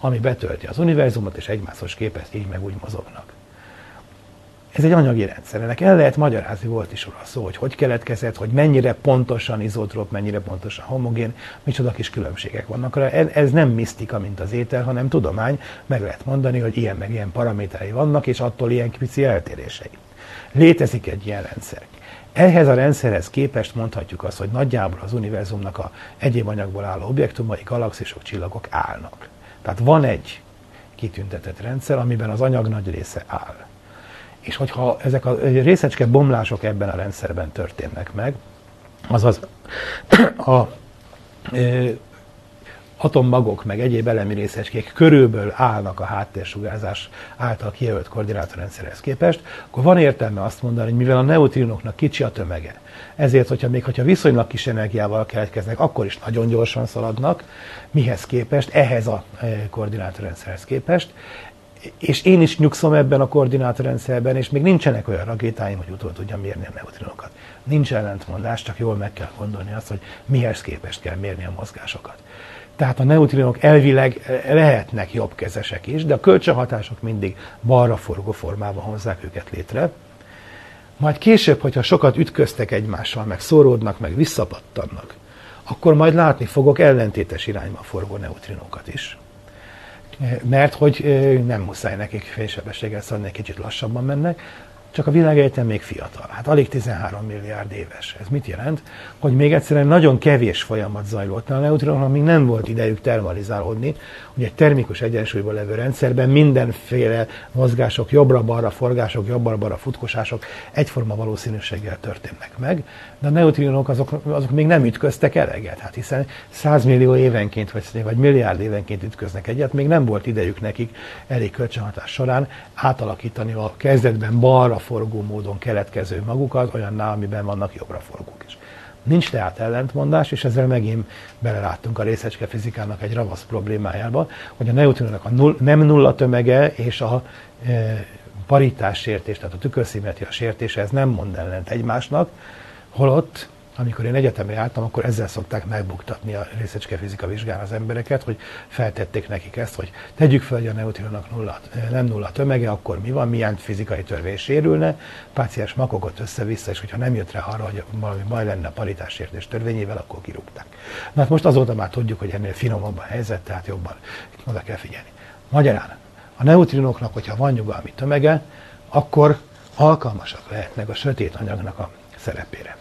ami betölti az univerzumot, és egymáshoz képest így meg úgy mozognak. Ez egy anyagi rendszer. Ennek el lehet magyarázni, volt is róla szó, hogy hogy keletkezett, hogy mennyire pontosan izotróp, mennyire pontosan homogén, micsoda kis különbségek vannak. Ez nem misztika, mint az étel, hanem tudomány. Meg lehet mondani, hogy ilyen meg ilyen paraméterei vannak, és attól ilyen pici eltérései. Létezik egy ilyen rendszer. Ehhez a rendszerhez képest mondhatjuk azt, hogy nagyjából az univerzumnak a egyéb anyagból álló objektumai, galaxisok, csillagok állnak. Tehát van egy kitüntetett rendszer, amiben az anyag nagy része áll. És hogyha ezek a részecske bomlások ebben a rendszerben történnek meg, azaz a atommagok, meg egyéb elemi részecskék körülbelül állnak a háttérsugárzás által kijelölt koordinátorrendszerhez képest, akkor van értelme azt mondani, hogy mivel a neutrinoknak kicsi a tömege, ezért, hogyha még hogyha viszonylag kis energiával keletkeznek, akkor is nagyon gyorsan szaladnak, mihez képest, ehhez a e, koordinátorrendszerhez képest, és én is nyugszom ebben a koordinátorrendszerben, és még nincsenek olyan rakétáim, hogy utol tudjam mérni a neutrinokat. Nincs ellentmondás, csak jól meg kell gondolni azt, hogy mihez képest kell mérni a mozgásokat. Tehát a neutrinok elvileg lehetnek jobbkezesek is, de a kölcsönhatások mindig balra forgó formában hozzák őket létre. Majd később, hogyha sokat ütköztek egymással, meg szóródnak, meg visszapattannak, akkor majd látni fogok ellentétes irányba forgó neutrinokat is. Mert hogy nem muszáj nekik félsebességgel szólni, egy kicsit lassabban mennek, csak a világegyetem még fiatal. Hát alig 13 milliárd éves. Ez mit jelent? Hogy még egyszerűen nagyon kevés folyamat zajlott. A neutronoknak még nem volt idejük termalizálódni, hogy termikus egyensúlyban levő rendszerben mindenféle mozgások, jobbra-balra forgások, jobbra-balra futkosások egyforma valószínűséggel történnek meg, de a neutrinok azok, azok még nem ütköztek eleget, hát hiszen 100 millió évenként, vagy, vagy milliárd évenként ütköznek egyet, még nem volt idejük nekik elég kölcsönhatás során átalakítani a kezdetben balra forgó módon keletkező magukat olyanná, amiben vannak jobbra forgók is. Nincs tehát ellentmondás, és ezzel megint beleláttunk a részecske fizikának egy ravasz problémájába, hogy a neutronnak a null, nem nulla tömege és a e, paritás sértés, tehát a tükörszimmetria sértése, ez nem mond ellent egymásnak, holott amikor én egyetemre jártam, akkor ezzel szokták megbuktatni a részecskefizika vizsgán az embereket, hogy feltették nekik ezt, hogy tegyük fel, hogy a neutronok nulla, nem nulla tömege, akkor mi van, milyen fizikai törvény sérülne, páciens makogott össze-vissza, és hogyha nem jött rá arra, hogy valami baj lenne a paritásértés törvényével, akkor kirúgták. Na hát most azóta már tudjuk, hogy ennél finomabb a helyzet, tehát jobban oda kell figyelni. Magyarán, a neutrinoknak, hogyha van nyugalmi tömege, akkor alkalmasak lehetnek a sötét anyagnak a szerepére.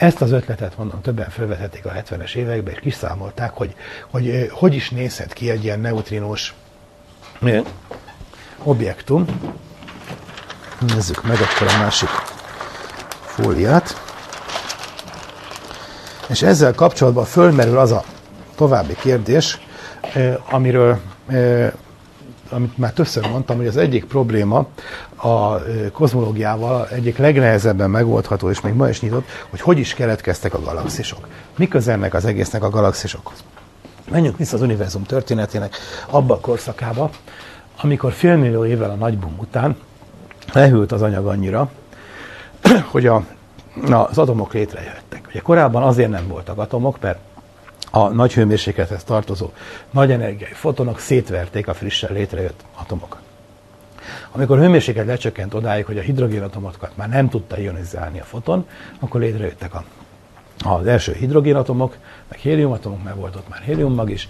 Ezt az ötletet, mondom, többen felvetették a 70-es években, és kiszámolták, hogy, hogy hogy is nézhet ki egy ilyen neutrinós objektum. Nézzük meg akkor a másik fóliát. És ezzel kapcsolatban fölmerül az a további kérdés, amiről amit már többször mondtam, hogy az egyik probléma a kozmológiával egyik legnehezebben megoldható, és még ma is nyitott, hogy hogy is keletkeztek a galaxisok. Mi közelnek az egésznek a galaxisokhoz? Menjünk vissza az univerzum történetének abba a korszakába, amikor félmillió évvel a nagybum után lehűlt az anyag annyira, hogy a, na, az atomok létrejöttek. Ugye korábban azért nem voltak atomok, mert a nagy hőmérséklethez tartozó nagy energiai fotonok szétverték a frissen létrejött atomokat. Amikor a hőmérséklet lecsökkent odáig, hogy a hidrogénatomokat már nem tudta ionizálni a foton, akkor létrejöttek a, az első hidrogénatomok, meg héliumatomok, mert volt ott már héliummag is,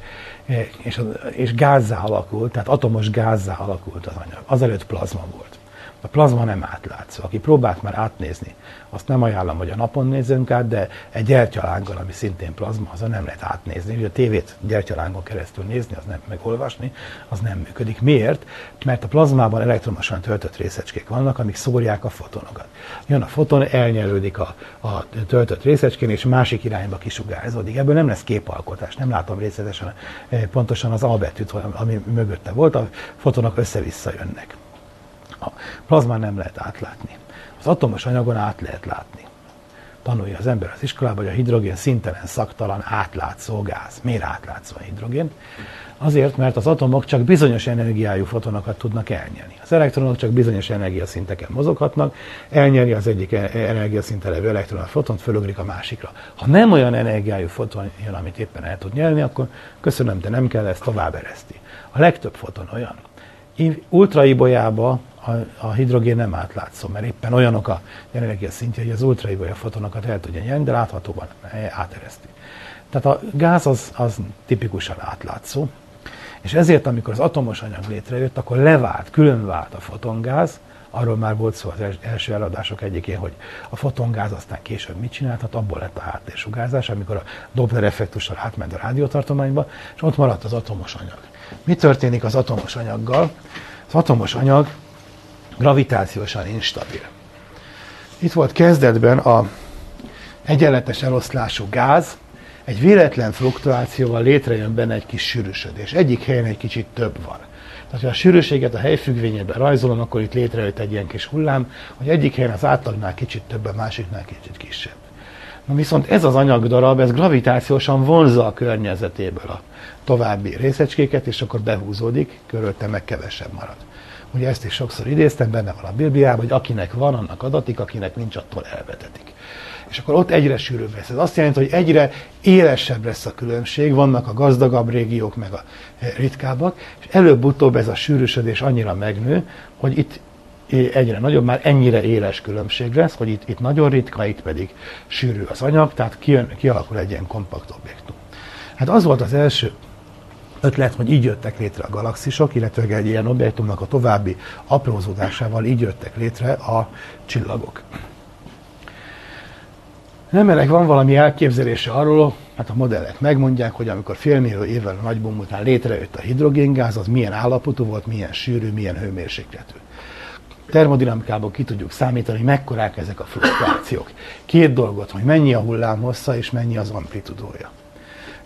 és, és gázzá alakult, tehát atomos gázzá alakult az anyag. Azelőtt plazma volt. A plazma nem átlátszó. Aki próbált már átnézni, azt nem ajánlom, hogy a napon nézzünk át, de egy gyertyalánggal, ami szintén plazma, azon nem lehet átnézni. Ugye a tévét gyertyalángon keresztül nézni, az nem, meg olvasni, az nem működik. Miért? Mert a plazmában elektromosan töltött részecskék vannak, amik szórják a fotonokat. Jön a foton, elnyelődik a, a töltött részecskén, és másik irányba kisugárzódik. Ebből nem lesz képalkotás, nem látom részletesen eh, pontosan az albetűt, ami mögötte volt, a fotonok össze-vissza jönnek. A plazmán nem lehet átlátni. Az atomos anyagon át lehet látni. Tanulja az ember az iskolában, hogy a hidrogén szintelen, szaktalan, átlátszó gáz. Miért átlátszó a hidrogén? Azért, mert az atomok csak bizonyos energiájú fotonokat tudnak elnyerni. Az elektronok csak bizonyos energiaszinteken mozoghatnak, elnyeri az egyik e- energiaszinten levő elektron a fotont, fölugrik a másikra. Ha nem olyan energiájú foton jön, amit éppen el tud nyerni, akkor köszönöm, de nem kell, ezt tovább ereszti. A legtöbb foton olyan. Ultraibolyába a, a hidrogén nem átlátszó, mert éppen olyanok a jelenlegi szintje, hogy az ultraibolya fotonokat el tudja nyerni, de láthatóban átereszti. Tehát a gáz az, az tipikusan átlátszó, és ezért, amikor az atomos anyag létrejött, akkor levált, különvált a fotongáz, arról már volt szó az első eladások egyikén, hogy a fotongáz aztán később mit csinált, hát abból lett a háttérsugárzás, amikor a Doppler effektussal átment a rádiótartományba, és ott maradt az atomos anyag. Mi történik az atomos anyaggal? Az atomos anyag gravitációsan instabil. Itt volt kezdetben a egyenletes eloszlású gáz, egy véletlen fluktuációval létrejön benne egy kis sűrűsödés. Egyik helyen egy kicsit több van. Tehát, ha a sűrűséget a helyfüggvényében rajzolom, akkor itt létrejött egy ilyen kis hullám, hogy egyik helyen az átlagnál kicsit több, a másiknál kicsit kisebb. Na viszont ez az anyagdarab, ez gravitációsan vonzza a környezetéből a további részecskéket, és akkor behúzódik, körülte meg kevesebb marad. Ugye ezt is sokszor idéztem, benne van a Bibliában, hogy akinek van, annak adatik, akinek nincs, attól elvetetik. És akkor ott egyre sűrűbb lesz. Ez azt jelenti, hogy egyre élesebb lesz a különbség, vannak a gazdagabb régiók, meg a ritkábbak, és előbb-utóbb ez a sűrűsödés annyira megnő, hogy itt egyre nagyobb, már ennyire éles különbség lesz, hogy itt, itt nagyon ritka, itt pedig sűrű az anyag, tehát kijön, kialakul egy ilyen kompakt objektum. Hát az volt az első ötlet, hogy így jöttek létre a galaxisok, illetve egy ilyen objektumnak a további aprózódásával így jöttek létre a csillagok. Emberek van valami elképzelése arról, hát a modellek megmondják, hogy amikor félmillió évvel a nagybom után létrejött a hidrogéngáz, az milyen állapotú volt, milyen sűrű, milyen hőmérsékletű. Termodinamikából ki tudjuk számítani, mekkorák ezek a fluktuációk. Két dolgot, hogy mennyi a hullámhossza és mennyi az amplitudója.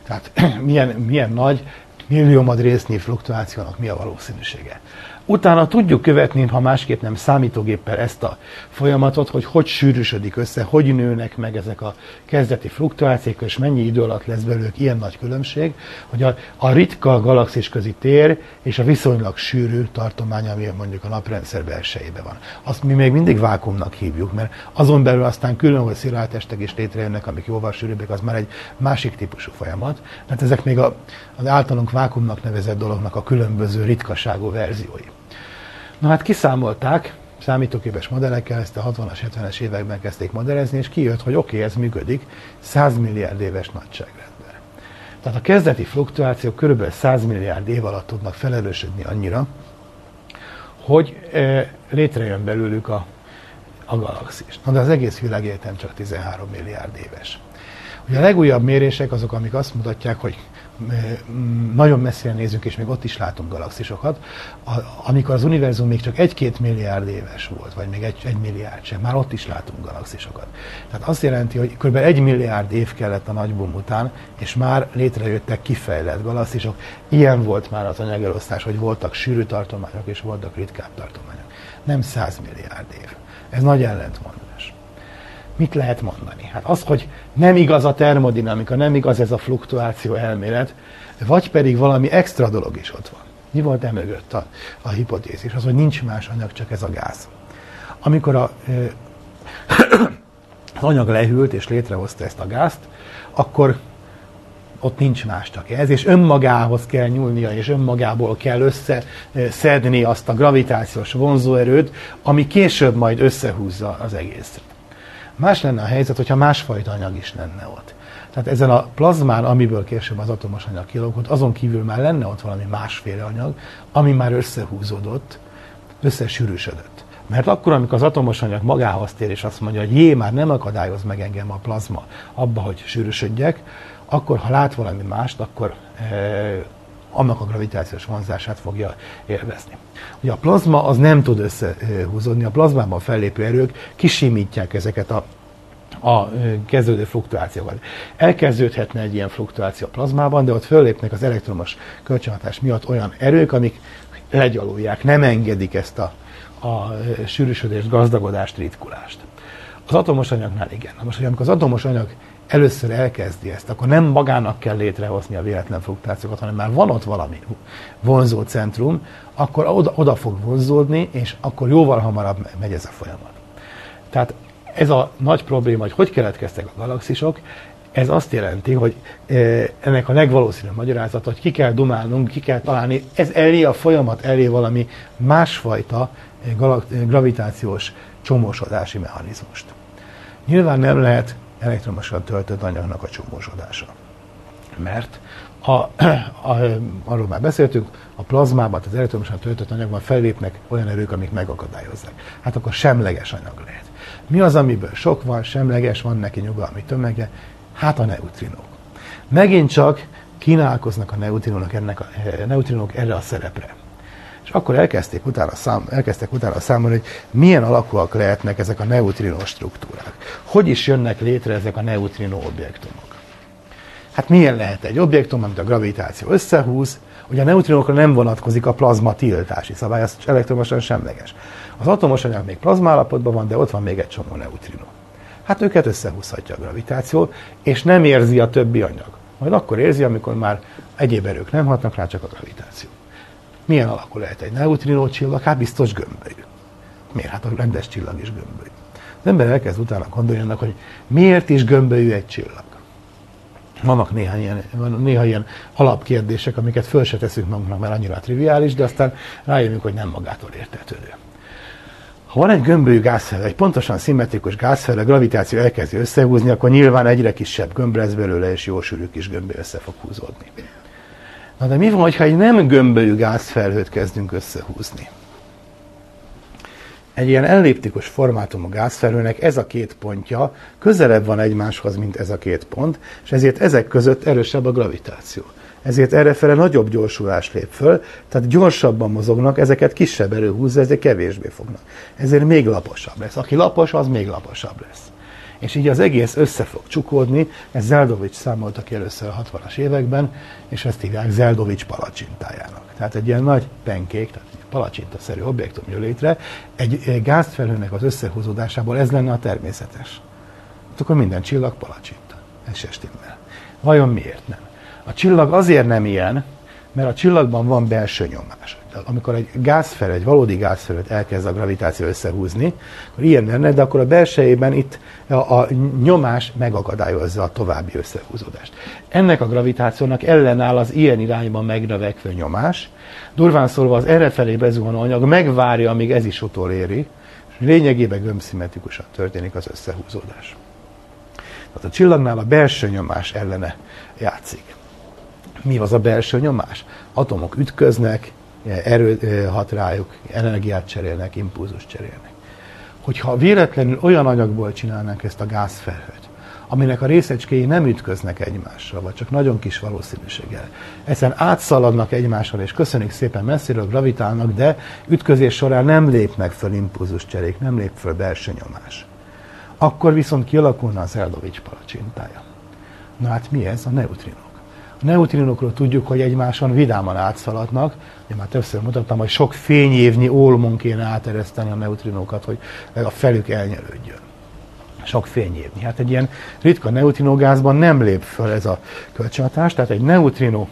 Tehát milyen, milyen nagy milliómad résznyi fluktuációnak mi a valószínűsége. Utána tudjuk követni, ha másképp nem számítógéppel ezt a folyamatot, hogy hogy sűrűsödik össze, hogy nőnek meg ezek a kezdeti fluktuációk, és mennyi idő alatt lesz belőlük ilyen nagy különbség, hogy a, a ritka galaxis közi tér és a viszonylag sűrű tartomány, ami mondjuk a naprendszer belsejében van. Azt mi még mindig vákumnak hívjuk, mert azon belül aztán különböző szilárd testek is létrejönnek, amik jóval sűrűbbek, az már egy másik típusú folyamat. Tehát ezek még a, az általunk vákumnak nevezett dolognak a különböző ritkaságú verziói. Na hát kiszámolták, számítógépes modellekkel, ezt a 60-as, 70-es években kezdték modellezni, és kijött, hogy oké, okay, ez működik 100 milliárd éves nagyságrendben. Tehát a kezdeti fluktuációk kb. 100 milliárd év alatt tudnak felerősödni annyira, hogy e, létrejön belőlük a, a galaxis. Na de az egész világegyetem csak 13 milliárd éves. Ugye a legújabb mérések azok, amik azt mutatják, hogy nagyon messzire nézünk, és még ott is látunk galaxisokat, amikor az univerzum még csak egy-két milliárd éves volt, vagy még egy, egy milliárd sem, már ott is látunk galaxisokat. Tehát azt jelenti, hogy kb. egy milliárd év kellett a nagybum után, és már létrejöttek kifejlett galaxisok. Ilyen volt már az anyagelosztás, hogy voltak sűrű tartományok, és voltak ritkább tartományok. Nem 100 milliárd év. Ez nagy ellentmond. Mit lehet mondani? Hát az, hogy nem igaz a termodinamika, nem igaz ez a fluktuáció elmélet, vagy pedig valami extra dolog is ott van. Mi volt emögött a, a hipotézis? Az, hogy nincs más anyag, csak ez a gáz. Amikor a, az anyag lehűlt és létrehozta ezt a gázt, akkor ott nincs más csak ez, és önmagához kell nyúlnia, és önmagából kell összeszedni azt a gravitációs vonzóerőt, ami később majd összehúzza az egészet. Más lenne a helyzet, hogyha másfajta anyag is lenne ott. Tehát ezen a plazmán, amiből később az atomos anyag kialakult, azon kívül már lenne ott valami másféle anyag, ami már összehúzódott, összesűrűsödött. Mert akkor, amikor az atomos anyag magához tér, és azt mondja, hogy jé, már nem akadályoz meg engem a plazma abba, hogy sűrűsödjek, akkor, ha lát valami mást, akkor e, annak a gravitációs vonzását fogja élvezni. Ugye a plazma az nem tud összehúzódni, a plazmában fellépő erők kisimítják ezeket a a kezdődő fluktuációkat. Elkezdődhetne egy ilyen fluktuáció a plazmában, de ott föllépnek az elektromos kölcsönhatás miatt olyan erők, amik legyalulják, nem engedik ezt a, a sűrűsödést, gazdagodást, ritkulást. Az atomos anyagnál igen. Most, hogy amikor az atomos anyag először elkezdi ezt, akkor nem magának kell létrehozni a véletlen fluktuációkat, hanem már van ott valami vonzó centrum, akkor oda, oda fog vonzódni, és akkor jóval hamarabb megy ez a folyamat. Tehát ez a nagy probléma, hogy hogy keletkeztek a galaxisok, ez azt jelenti, hogy e, ennek a legvalószínűbb magyarázat, hogy ki kell dumálnunk, ki kell találni, ez elé a folyamat elé valami másfajta gravitációs csomósodási mechanizmust. Nyilván nem lehet elektromosan töltött anyagnak a csomósodása. Mert a, a, arról már beszéltünk, a plazmában, az elektromosan töltött anyagban fellépnek olyan erők, amik megakadályozzák. Hát akkor semleges anyag lehet. Mi az, amiből sok van, semleges, van neki nyugalmi tömege? Hát a neutrinók. Megint csak kínálkoznak a neutrinók, ennek a, a eh, neutrinók erre a szerepre. Akkor elkezdték utána szám, elkezdtek utána számolni, hogy milyen alakúak lehetnek ezek a neutrinó struktúrák. Hogy is jönnek létre ezek a neutrinó objektumok. Hát milyen lehet egy objektum, amit a gravitáció összehúz, Ugye a neutrinókra nem vonatkozik a plazma tiltási szabály, az elektromosan semleges. Az atomos anyag még plazma állapotban van, de ott van még egy csomó neutrinó. Hát őket összehúzhatja a gravitáció, és nem érzi a többi anyag. Majd akkor érzi, amikor már egyéb erők nem hatnak rá, csak a gravitáció. Milyen alakul lehet egy neutrinó csillag? Hát biztos gömbölyű. Miért? Hát a rendes csillag is gömbölyű. Az ember elkezd utána gondolni annak, hogy miért is gömbölyű egy csillag. Vannak néha ilyen, van néha ilyen alapkérdések, amiket föl se teszünk magunknak, mert annyira triviális, de aztán rájövünk, hogy nem magától értetődő. Ha van egy gömbölyű gázfele, egy pontosan szimmetrikus gázfele, a gravitáció elkezdi összehúzni, akkor nyilván egyre kisebb gömb lesz belőle, és jó sűrű kis gömbbe össze fog húzódni. Na de mi van, ha egy nem gömbölyű gázfelhőt kezdünk összehúzni? Egy ilyen elliptikus formátumú gázfelhőnek ez a két pontja közelebb van egymáshoz, mint ez a két pont, és ezért ezek között erősebb a gravitáció. Ezért errefele nagyobb gyorsulás lép föl, tehát gyorsabban mozognak, ezeket kisebb erő húzza, ezért kevésbé fognak. Ezért még laposabb lesz. Aki lapos, az még laposabb lesz. És így az egész össze fog csukódni, ez Zeldovics számolta ki először a 60-as években, és ezt hívják Zeldovics palacsintájának. Tehát egy ilyen nagy penkék, tehát egy palacsinta-szerű objektum jön létre, egy gázfelhőnek az összehúzódásából ez lenne a természetes. Hát akkor minden csillag palacsinta. Ez se stimmel. Vajon miért nem? A csillag azért nem ilyen, mert a csillagban van belső nyomás. Amikor egy gázfel, egy valódi gázfelőt elkezd a gravitáció összehúzni, akkor ilyen lenne, de akkor a belsejében itt a, a nyomás megakadályozza a további összehúzódást. Ennek a gravitációnak ellenáll az ilyen irányban megnövekvő nyomás. Durván szólva az errefelé bezuhanó anyag megvárja, amíg ez is utoléri, és lényegében gömbszimmetrikusan történik az összehúzódás. Tehát a csillagnál a belső nyomás ellene játszik. Mi az a belső nyomás? Atomok ütköznek, erő hat rájuk, energiát cserélnek, impulzus cserélnek. Hogyha véletlenül olyan anyagból csinálnánk ezt a gázfelhőt, aminek a részecskéi nem ütköznek egymással, vagy csak nagyon kis valószínűséggel. Egyszerűen átszaladnak egymással, és köszönjük szépen messziről gravitálnak, de ütközés során nem lépnek föl impulzus cserék, nem lép föl belső nyomás. Akkor viszont kialakulna az Eldovics palacsintája. Na hát mi ez? A neutrinó neutrinokról tudjuk, hogy egymáson vidáman átszaladnak. Én már többször mutattam, hogy sok fényévnyi olmon kéne átereszteni a neutrinókat, hogy a felük elnyelődjön. Sok fényévnyi. Hát egy ilyen ritka neutrinogázban nem lép föl ez a kölcsönhatás, tehát egy neutrino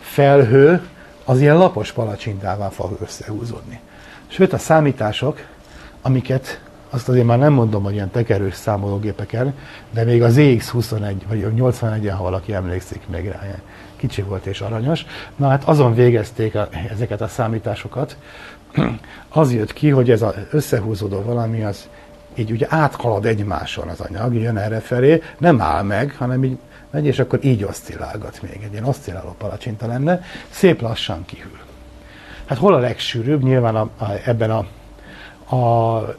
felhő az ilyen lapos palacsintává fog összehúzódni. Sőt, a számítások, amiket azt azért már nem mondom, hogy ilyen tekerős számológépeken, de még az EX21 vagy 81-en, ha valaki emlékszik még rá, kicsi volt és aranyos. Na hát azon végezték a, ezeket a számításokat. Az jött ki, hogy ez az összehúzódó valami az így ugye áthalad egymáson az anyag, jön erre felé, nem áll meg, hanem így megy, és akkor így oszcillálgat még. Egy ilyen oszcilláló palacsinta lenne, szép lassan kihűl. Hát hol a legsűrűbb? Nyilván a, a, ebben a, a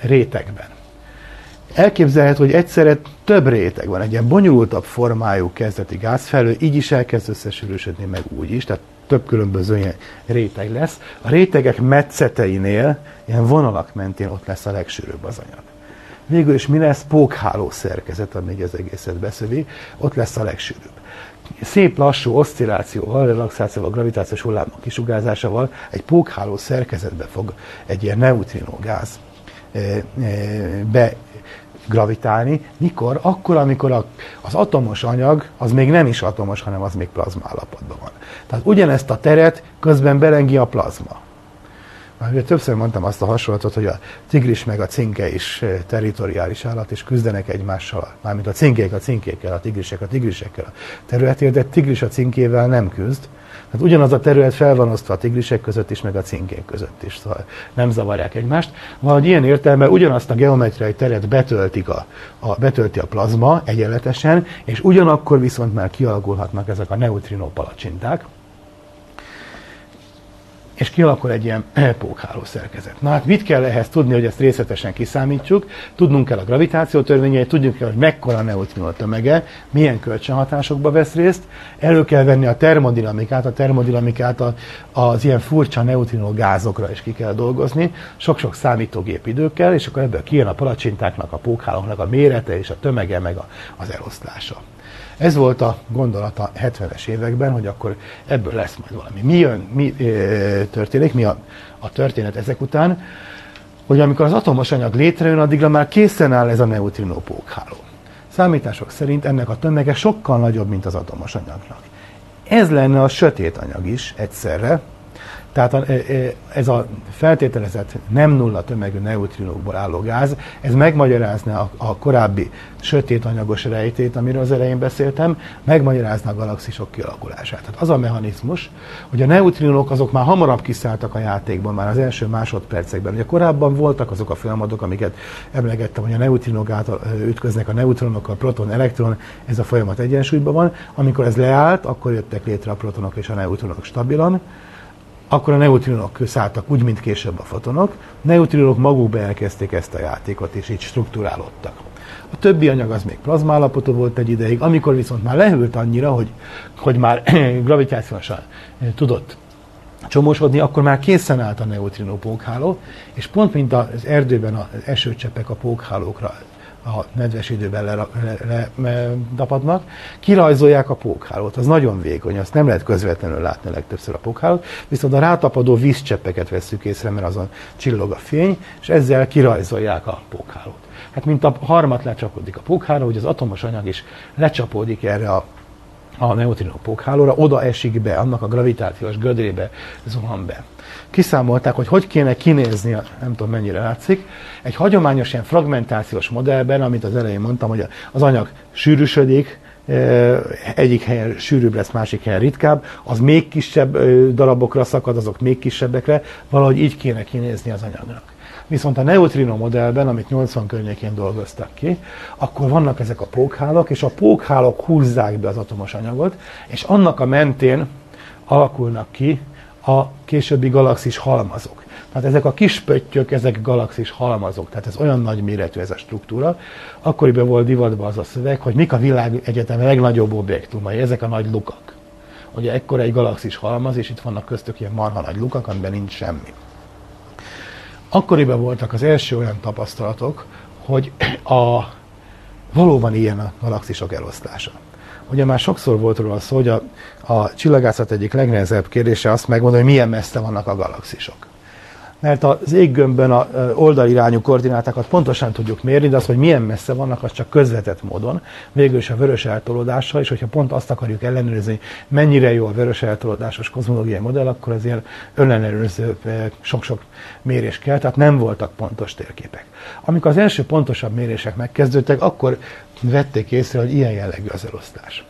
rétegben. Elképzelhető, hogy egyszerre több réteg van, egy ilyen bonyolultabb formájú kezdeti gázfelő, így is elkezd összesűrűsödni, meg úgy is, tehát több különböző ilyen réteg lesz. A rétegek metszeteinél, ilyen vonalak mentén ott lesz a legsűrűbb az anyag. Végül is mi lesz? Pókháló szerkezet, ami az egészet beszövi, ott lesz a legsűrűbb. Szép lassú oszcillációval, relaxációval, gravitációs hullámok kisugárzásával egy pókháló szerkezetbe fog egy ilyen neutrinó gáz begravitálni. Mikor? Akkor, amikor a, az atomos anyag az még nem is atomos, hanem az még plazma állapotban van. Tehát ugyanezt a teret közben belengi a plazma. Már ugye többször mondtam azt a hasonlatot, hogy a tigris meg a cinke is territoriális állat, és küzdenek egymással, mármint a cinkék a cinkékkel, a tigrisek a tigrisekkel a területért, de tigris a cinkével nem küzd, Hát ugyanaz a terület fel van osztva a tigrisek között is, meg a cinkék között is, szóval nem zavarják egymást. Valahogy ilyen értelemben ugyanazt a geometriai teret betöltik a, a, betölti a plazma egyenletesen, és ugyanakkor viszont már kialakulhatnak ezek a neutrino palacsinták, és kialakul egy ilyen pókháló szerkezet. Na hát mit kell ehhez tudni, hogy ezt részletesen kiszámítsuk? Tudnunk kell a gravitáció törvényeit, tudnunk kell, hogy mekkora neutrinó tömege, milyen kölcsönhatásokba vesz részt, elő kell venni a termodinamikát, a termodinamikát az ilyen furcsa neutrinó gázokra is ki kell dolgozni, sok-sok számítógép időkkel, és akkor ebből kijön a palacsintáknak, a pókhálóknak a mérete és a tömege, meg a, az eloszlása. Ez volt a gondolata 70-es években, hogy akkor ebből lesz majd valami. Mi jön, mi e, történik, mi a, a történet ezek után. hogy amikor az atomos anyag létrejön, addigra már készen áll ez a neutrinó pókháló. Számítások szerint ennek a tömege sokkal nagyobb, mint az atomos anyagnak. Ez lenne a sötét anyag is egyszerre, tehát e, e, ez a feltételezett nem nulla tömegű neutrinókból álló gáz, ez megmagyarázná a, korábbi sötét anyagos rejtét, amiről az elején beszéltem, megmagyarázná a galaxisok kialakulását. Tehát az a mechanizmus, hogy a neutrinók azok már hamarabb kiszálltak a játékban, már az első másodpercekben. Ugye korábban voltak azok a folyamatok, amiket emlegettem, hogy a neutrinok által ütköznek a neutronok, a proton, elektron, ez a folyamat egyensúlyban van. Amikor ez leállt, akkor jöttek létre a protonok és a neutronok stabilan akkor a neutrinok szálltak úgy, mint később a fotonok. A neutrinok magukba elkezdték ezt a játékot, és így struktúrálódtak. A többi anyag az még plazmállapotú volt egy ideig, amikor viszont már lehűlt annyira, hogy, hogy már gravitációsan tudott csomósodni, akkor már készen állt a neutrinó pókháló, és pont mint az erdőben az esőcseppek a pókhálókra a nedves időben ledapadnak, le, le, kirajzolják a pókhálót. Az nagyon vékony, azt nem lehet közvetlenül látni legtöbbször a pókhálót, viszont a rátapadó vízcseppeket veszük észre, mert azon csillog a fény, és ezzel kirajzolják a pókhálót. Hát mint a harmat lecsapódik a pókháló, hogy az atomos anyag is lecsapódik erre a a neutrinó pókhálóra, oda esik be, annak a gravitációs gödrébe zuhan be kiszámolták, hogy hogy kéne kinézni, nem tudom mennyire látszik, egy hagyományos ilyen fragmentációs modellben, amit az elején mondtam, hogy az anyag sűrűsödik, egyik helyen sűrűbb lesz, másik helyen ritkább, az még kisebb darabokra szakad, azok még kisebbekre, valahogy így kéne kinézni az anyagnak. Viszont a neutrino modellben, amit 80 környékén dolgoztak ki, akkor vannak ezek a pókhálok, és a pókhálok húzzák be az atomos anyagot, és annak a mentén alakulnak ki a későbbi galaxis halmazok. Tehát ezek a kis pöttyök, ezek galaxis halmazok, tehát ez olyan nagy méretű ez a struktúra. Akkoriban volt divatban az a szöveg, hogy mik a világ egyetem legnagyobb objektumai, ezek a nagy lukak. Ugye ekkor egy galaxis halmaz, és itt vannak köztük ilyen marha nagy lukak, amiben nincs semmi. Akkoriban voltak az első olyan tapasztalatok, hogy a, valóban ilyen a galaxisok elosztása. Ugye már sokszor volt róla szó, hogy a, a csillagászat egyik legnehezebb kérdése azt megmondani, hogy milyen messze vannak a galaxisok. Mert az éggömbben a oldalirányú koordinátákat pontosan tudjuk mérni, de az, hogy milyen messze vannak, az csak közvetett módon. Végül is a vörös eltolódással, és hogyha pont azt akarjuk ellenőrizni, mennyire jó a vörös eltolódásos kozmológiai modell, akkor azért önellenőrző sok-sok mérés kell, tehát nem voltak pontos térképek. Amikor az első pontosabb mérések megkezdődtek, akkor vették észre, hogy ilyen jellegű az elosztás.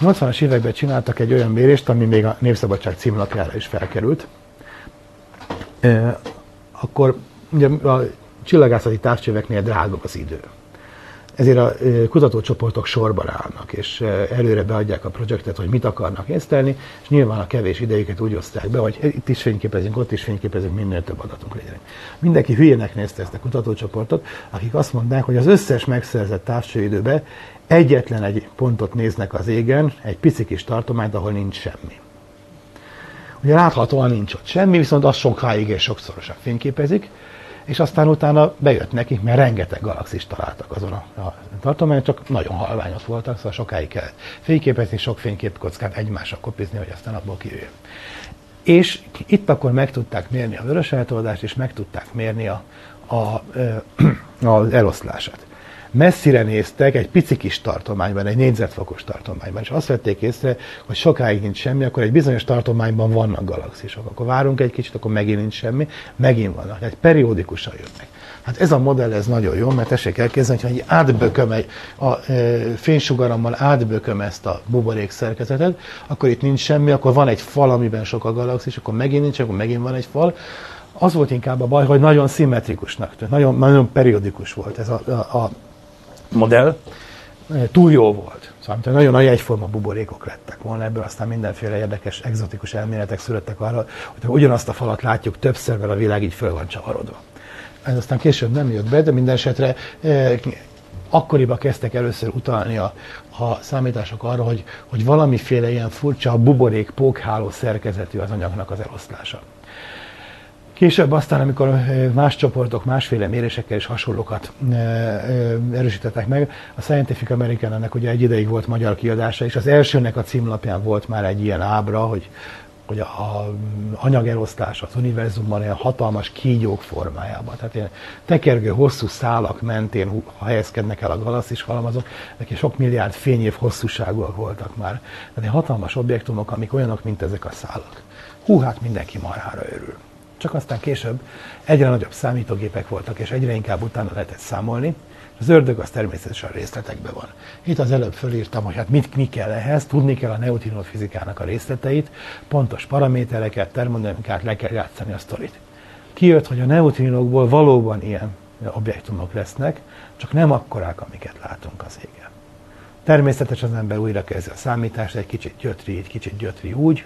80-as években csináltak egy olyan mérést, ami még a Népszabadság címlapjára is felkerült. Akkor ugye a csillagászati távcsöveknél drága az idő ezért a kutatócsoportok sorban állnak, és előre beadják a projektet, hogy mit akarnak észtelni, és nyilván a kevés idejüket úgy osztják be, hogy itt is fényképezünk, ott is fényképezünk, minél több adatunk legyen. Mindenki hülyének nézte ezt a kutatócsoportot, akik azt mondták, hogy az összes megszerzett távcsőidőbe egyetlen egy pontot néznek az égen, egy pici kis tartományt, ahol nincs semmi. Ugye láthatóan nincs ott semmi, viszont az sokáig és sokszorosan fényképezik, és aztán utána bejött nekik, mert rengeteg galaxist találtak azon a, a tartományon, csak nagyon halványos voltak, szóval sokáig kellett fényképezni, sok fényképkockát egymásra kopizni, hogy aztán abból kijöjjön. És itt akkor meg tudták mérni a vörös eltolódást, és meg tudták mérni a, a, a, az eloszlását messzire néztek egy pici kis tartományban, egy négyzetfokos tartományban, és azt vették észre, hogy sokáig nincs semmi, akkor egy bizonyos tartományban vannak galaxisok. Akkor várunk egy kicsit, akkor megint nincs semmi, megint vannak. Tehát periódikusan jönnek. Hát ez a modell ez nagyon jó, mert tessék elképzelni, hogy ha átbököm egy, a e, fénysugarammal átbököm ezt a buborék szerkezetet, akkor itt nincs semmi, akkor van egy fal, amiben sok a galaxis, akkor megint nincs, akkor megint van egy fal. Az volt inkább a baj, hogy nagyon szimmetrikusnak tűnt, nagyon, nagyon periódikus volt ez a, a, a modell túl jó volt. Szóval nagyon nagy egyforma buborékok lettek volna ebből, aztán mindenféle érdekes, egzotikus elméletek születtek arra, hogy ugyanazt a falat látjuk többször, mert a világ így föl van csavarodva. Ez aztán később nem jött be, de minden esetre eh, akkoriban kezdtek először utalni a, a számítások arra, hogy, hogy valamiféle ilyen furcsa buborék, pókháló szerkezetű az anyagnak az eloszlása. Később aztán, amikor más csoportok másféle mérésekkel és hasonlókat erősítettek meg, a Scientific American ennek ugye egy ideig volt magyar kiadása, és az elsőnek a címlapján volt már egy ilyen ábra, hogy hogy a, a anyagelosztás az univerzumban ilyen hatalmas kígyók formájában. Tehát ilyen tekergő hosszú szálak mentén helyezkednek el a galaxis halmazok, neki sok milliárd fényév hosszúságúak voltak már. Tehát ilyen hatalmas objektumok, amik olyanok, mint ezek a szálak. Hú, hát mindenki marhára örül. Csak aztán később egyre nagyobb számítógépek voltak, és egyre inkább utána lehetett számolni, az ördög az természetesen részletekben van. Itt az előbb fölírtam, hogy hát mit, mi kell ehhez, tudni kell a neutrinó fizikának a részleteit, pontos paramétereket, termodinamikát, le kell játszani a sztorit. Kijött, hogy a neutrinokból valóban ilyen objektumok lesznek, csak nem akkorák, amiket látunk az égen. Természetesen az ember újra kezdi a számítást, egy kicsit gyötri, egy kicsit gyötri úgy,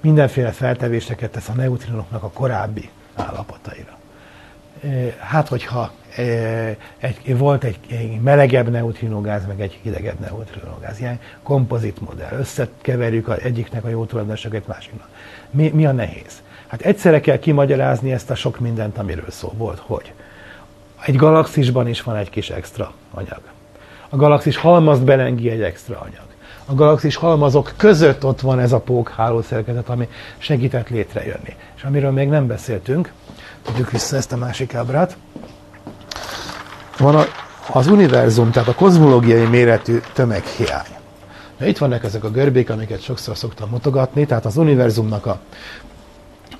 mindenféle feltevéseket tesz a neutrinoknak a korábbi állapotaira. Hát, hogyha egy, volt egy, egy melegebb neutrinógáz, meg egy hidegebb neutrinógáz. Ilyen kompozit modell. Összekeverjük az egyiknek a jó tulajdonosokat másiknak. Mi, mi a nehéz? Hát egyszerre kell kimagyarázni ezt a sok mindent, amiről szó volt, hogy egy galaxisban is van egy kis extra anyag. A galaxis halmazt belengi egy extra anyag. A galaxis halmazok között ott van ez a pók hálószerkezet, ami segített létrejönni. És amiről még nem beszéltünk, tudjuk vissza ezt a másik ábrát, van a, az univerzum, tehát a kozmológiai méretű tömeghiány. Na, itt vannak ezek a görbék, amiket sokszor szoktam mutogatni, tehát az univerzumnak a,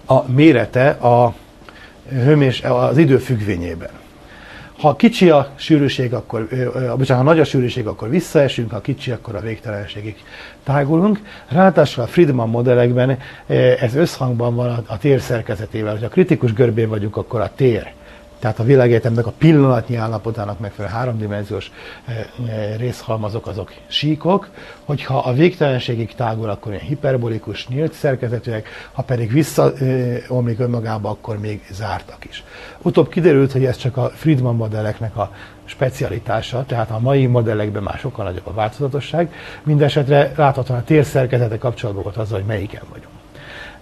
a mérete a hőmés, az idő függvényében. Ha kicsi a sűrűség, akkor, bocsánat, ha nagy a sűrűség, akkor visszaesünk, ha kicsi, akkor a végtelenségig tágulunk. Ráadásul a Friedman modellekben ez összhangban van a, a tér szerkezetével. Ha kritikus görbén vagyunk, akkor a tér tehát a világegyetemnek a pillanatnyi állapotának megfelelő háromdimenziós eh, eh, részhalmazok azok síkok, hogyha a végtelenségig tágul, akkor ilyen hiperbolikus, nyílt szerkezetűek, ha pedig visszaomlik önmagába, akkor még zártak is. Utóbb kiderült, hogy ez csak a Friedman modelleknek a specialitása, tehát a mai modellekben már sokkal nagyobb a változatosság. Mindenesetre láthatóan a térszerkezete kapcsolatban volt azzal, hogy melyiken vagyunk.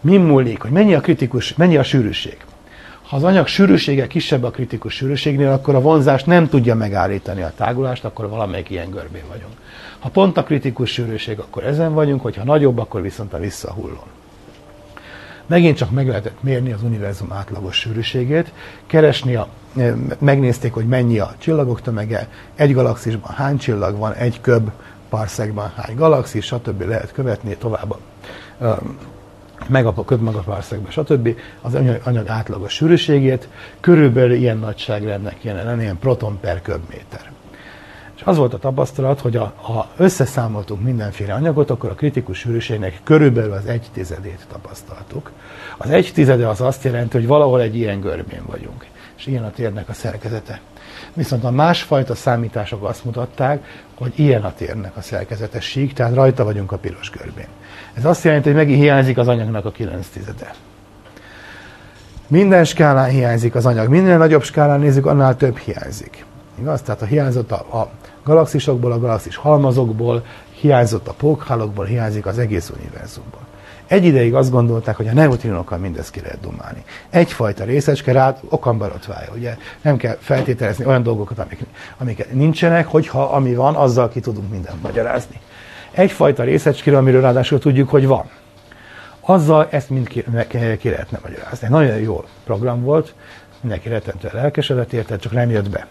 Mi múlik, hogy mennyi a kritikus, mennyi a sűrűség? Ha az anyag sűrűsége kisebb a kritikus sűrűségnél, akkor a vonzás nem tudja megállítani a tágulást, akkor valamelyik ilyen görbén vagyunk. Ha pont a kritikus sűrűség, akkor ezen vagyunk, hogyha nagyobb, akkor viszont a visszahullón. Megint csak meg lehetett mérni az univerzum átlagos sűrűségét, keresni a, eh, megnézték, hogy mennyi a csillagok tömege, egy galaxisban hány csillag van, egy köb parszekban hány galaxis, stb. lehet követni tovább megap, köbmegapárszekbe, stb. az anyag átlagos sűrűségét, körülbelül ilyen nagyságrendnek kéne lenni, ilyen proton per köbméter. És az volt a tapasztalat, hogy a, ha összeszámoltunk mindenféle anyagot, akkor a kritikus sűrűségnek körülbelül az egy tizedét tapasztaltuk. Az egy tizede az azt jelenti, hogy valahol egy ilyen görbén vagyunk, és ilyen a térnek a szerkezete. Viszont a másfajta számítások azt mutatták, hogy ilyen a térnek a szerkezete sík, tehát rajta vagyunk a piros görbén. Ez azt jelenti, hogy megint hiányzik az anyagnak a 9 tizede. Minden skálán hiányzik az anyag. Minél nagyobb skálán nézzük, annál több hiányzik. Igaz? Tehát a hiányzott a, a galaxisokból, a galaxis halmazokból, hiányzott a pókhálokból, hiányzik az egész univerzumból. Egy ideig azt gondolták, hogy a neutrinokkal mindezt ki lehet dumálni. Egyfajta részecske rá okambarotválja, ugye nem kell feltételezni olyan dolgokat, amik, amik nincsenek, hogyha ami van, azzal ki tudunk mindent magyarázni egyfajta részecskéről, amiről ráadásul tudjuk, hogy van. Azzal ezt mind ki, ki lehetne magyarázni. Egy nagyon jó program volt, mindenki rettentően lelkesedett érte, csak nem jött be.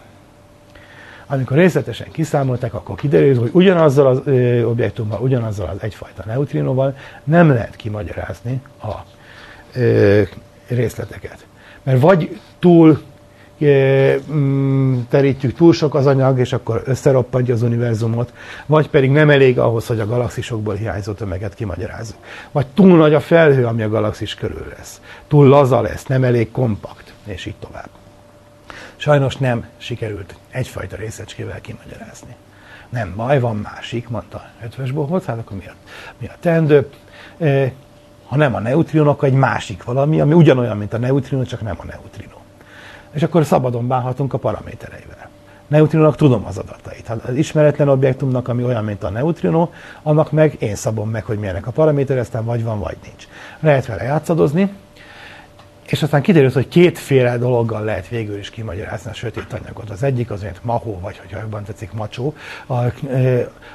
Amikor részletesen kiszámolták, akkor kiderült, hogy ugyanazzal az ö, objektummal, ugyanazzal az egyfajta neutrinóval nem lehet kimagyarázni a ö, részleteket. Mert vagy túl terítjük túl sok az anyag, és akkor összeroppantja az univerzumot, vagy pedig nem elég ahhoz, hogy a galaxisokból hiányzó tömeget kimagyarázzuk. Vagy túl nagy a felhő, ami a galaxis körül lesz. Túl laza lesz, nem elég kompakt, és így tovább. Sajnos nem sikerült egyfajta részecskével kimagyarázni. Nem baj, van másik, mondta Ötvös Bohóc, hát akkor mi a, mi a teendő? Ha nem a neutrinok, egy másik valami, ami ugyanolyan, mint a neutrino, csak nem a neutrino és akkor szabadon bánhatunk a paramétereivel. Neutrinónak tudom az adatait. Hát az ismeretlen objektumnak, ami olyan, mint a neutrinó, annak meg én szabom meg, hogy milyenek a paraméter, aztán vagy van, vagy nincs. Lehet vele játszadozni, és aztán kiderült, hogy kétféle dologgal lehet végül is kimagyarázni a sötét anyagot. Az egyik az, hogy mahó, vagy hogyha jobban tetszik, macsó.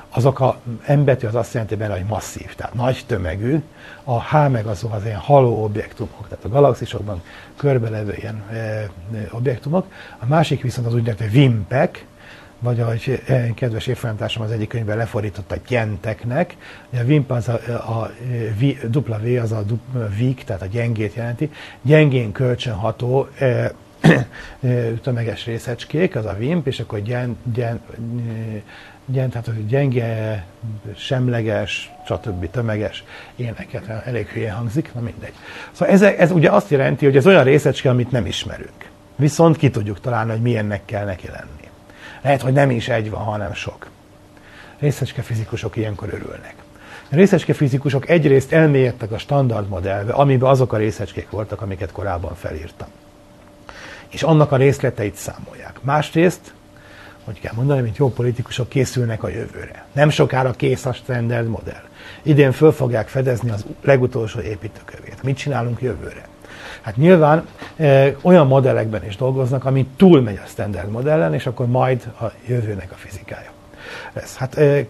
Azok a embetű az azt jelenti benne, hogy masszív, tehát nagy tömegű. A H meg azok az ilyen haló objektumok, tehát a galaxisokban körbelevő ilyen objektumok. A másik viszont az úgynevezett vimpek, vagy ahogy eh, kedves évfolyamtársam az egyik könyvben lefordította gyenteknek, a vimp az a, a, a dupla V az a weak, tehát a gyengét jelenti, gyengén kölcsönható e, tömeges részecskék, az a vimp, és akkor gyen, gyen, gyen, tehát az gyenge, semleges, stb. tömeges éneket, elég hülye hangzik, na mindegy. Szóval ez, ez ugye azt jelenti, hogy ez olyan részecske, amit nem ismerünk. Viszont ki tudjuk találni, hogy milyennek kell neki lenni. Lehet, hogy nem is egy van, hanem sok. Részecske fizikusok ilyenkor örülnek. A részecske fizikusok egyrészt elmélyedtek a standard modellbe, amiben azok a részecskék voltak, amiket korábban felírtam. És annak a részleteit számolják. Másrészt, hogy kell mondani, mint jó politikusok készülnek a jövőre. Nem sokára kész a standard modell. Idén föl fogják fedezni az legutolsó építőkövét. Mit csinálunk jövőre? Hát nyilván e, olyan modellekben is dolgoznak, ami túlmegy a standard modellen, és akkor majd a jövőnek a fizikája lesz. Hát e,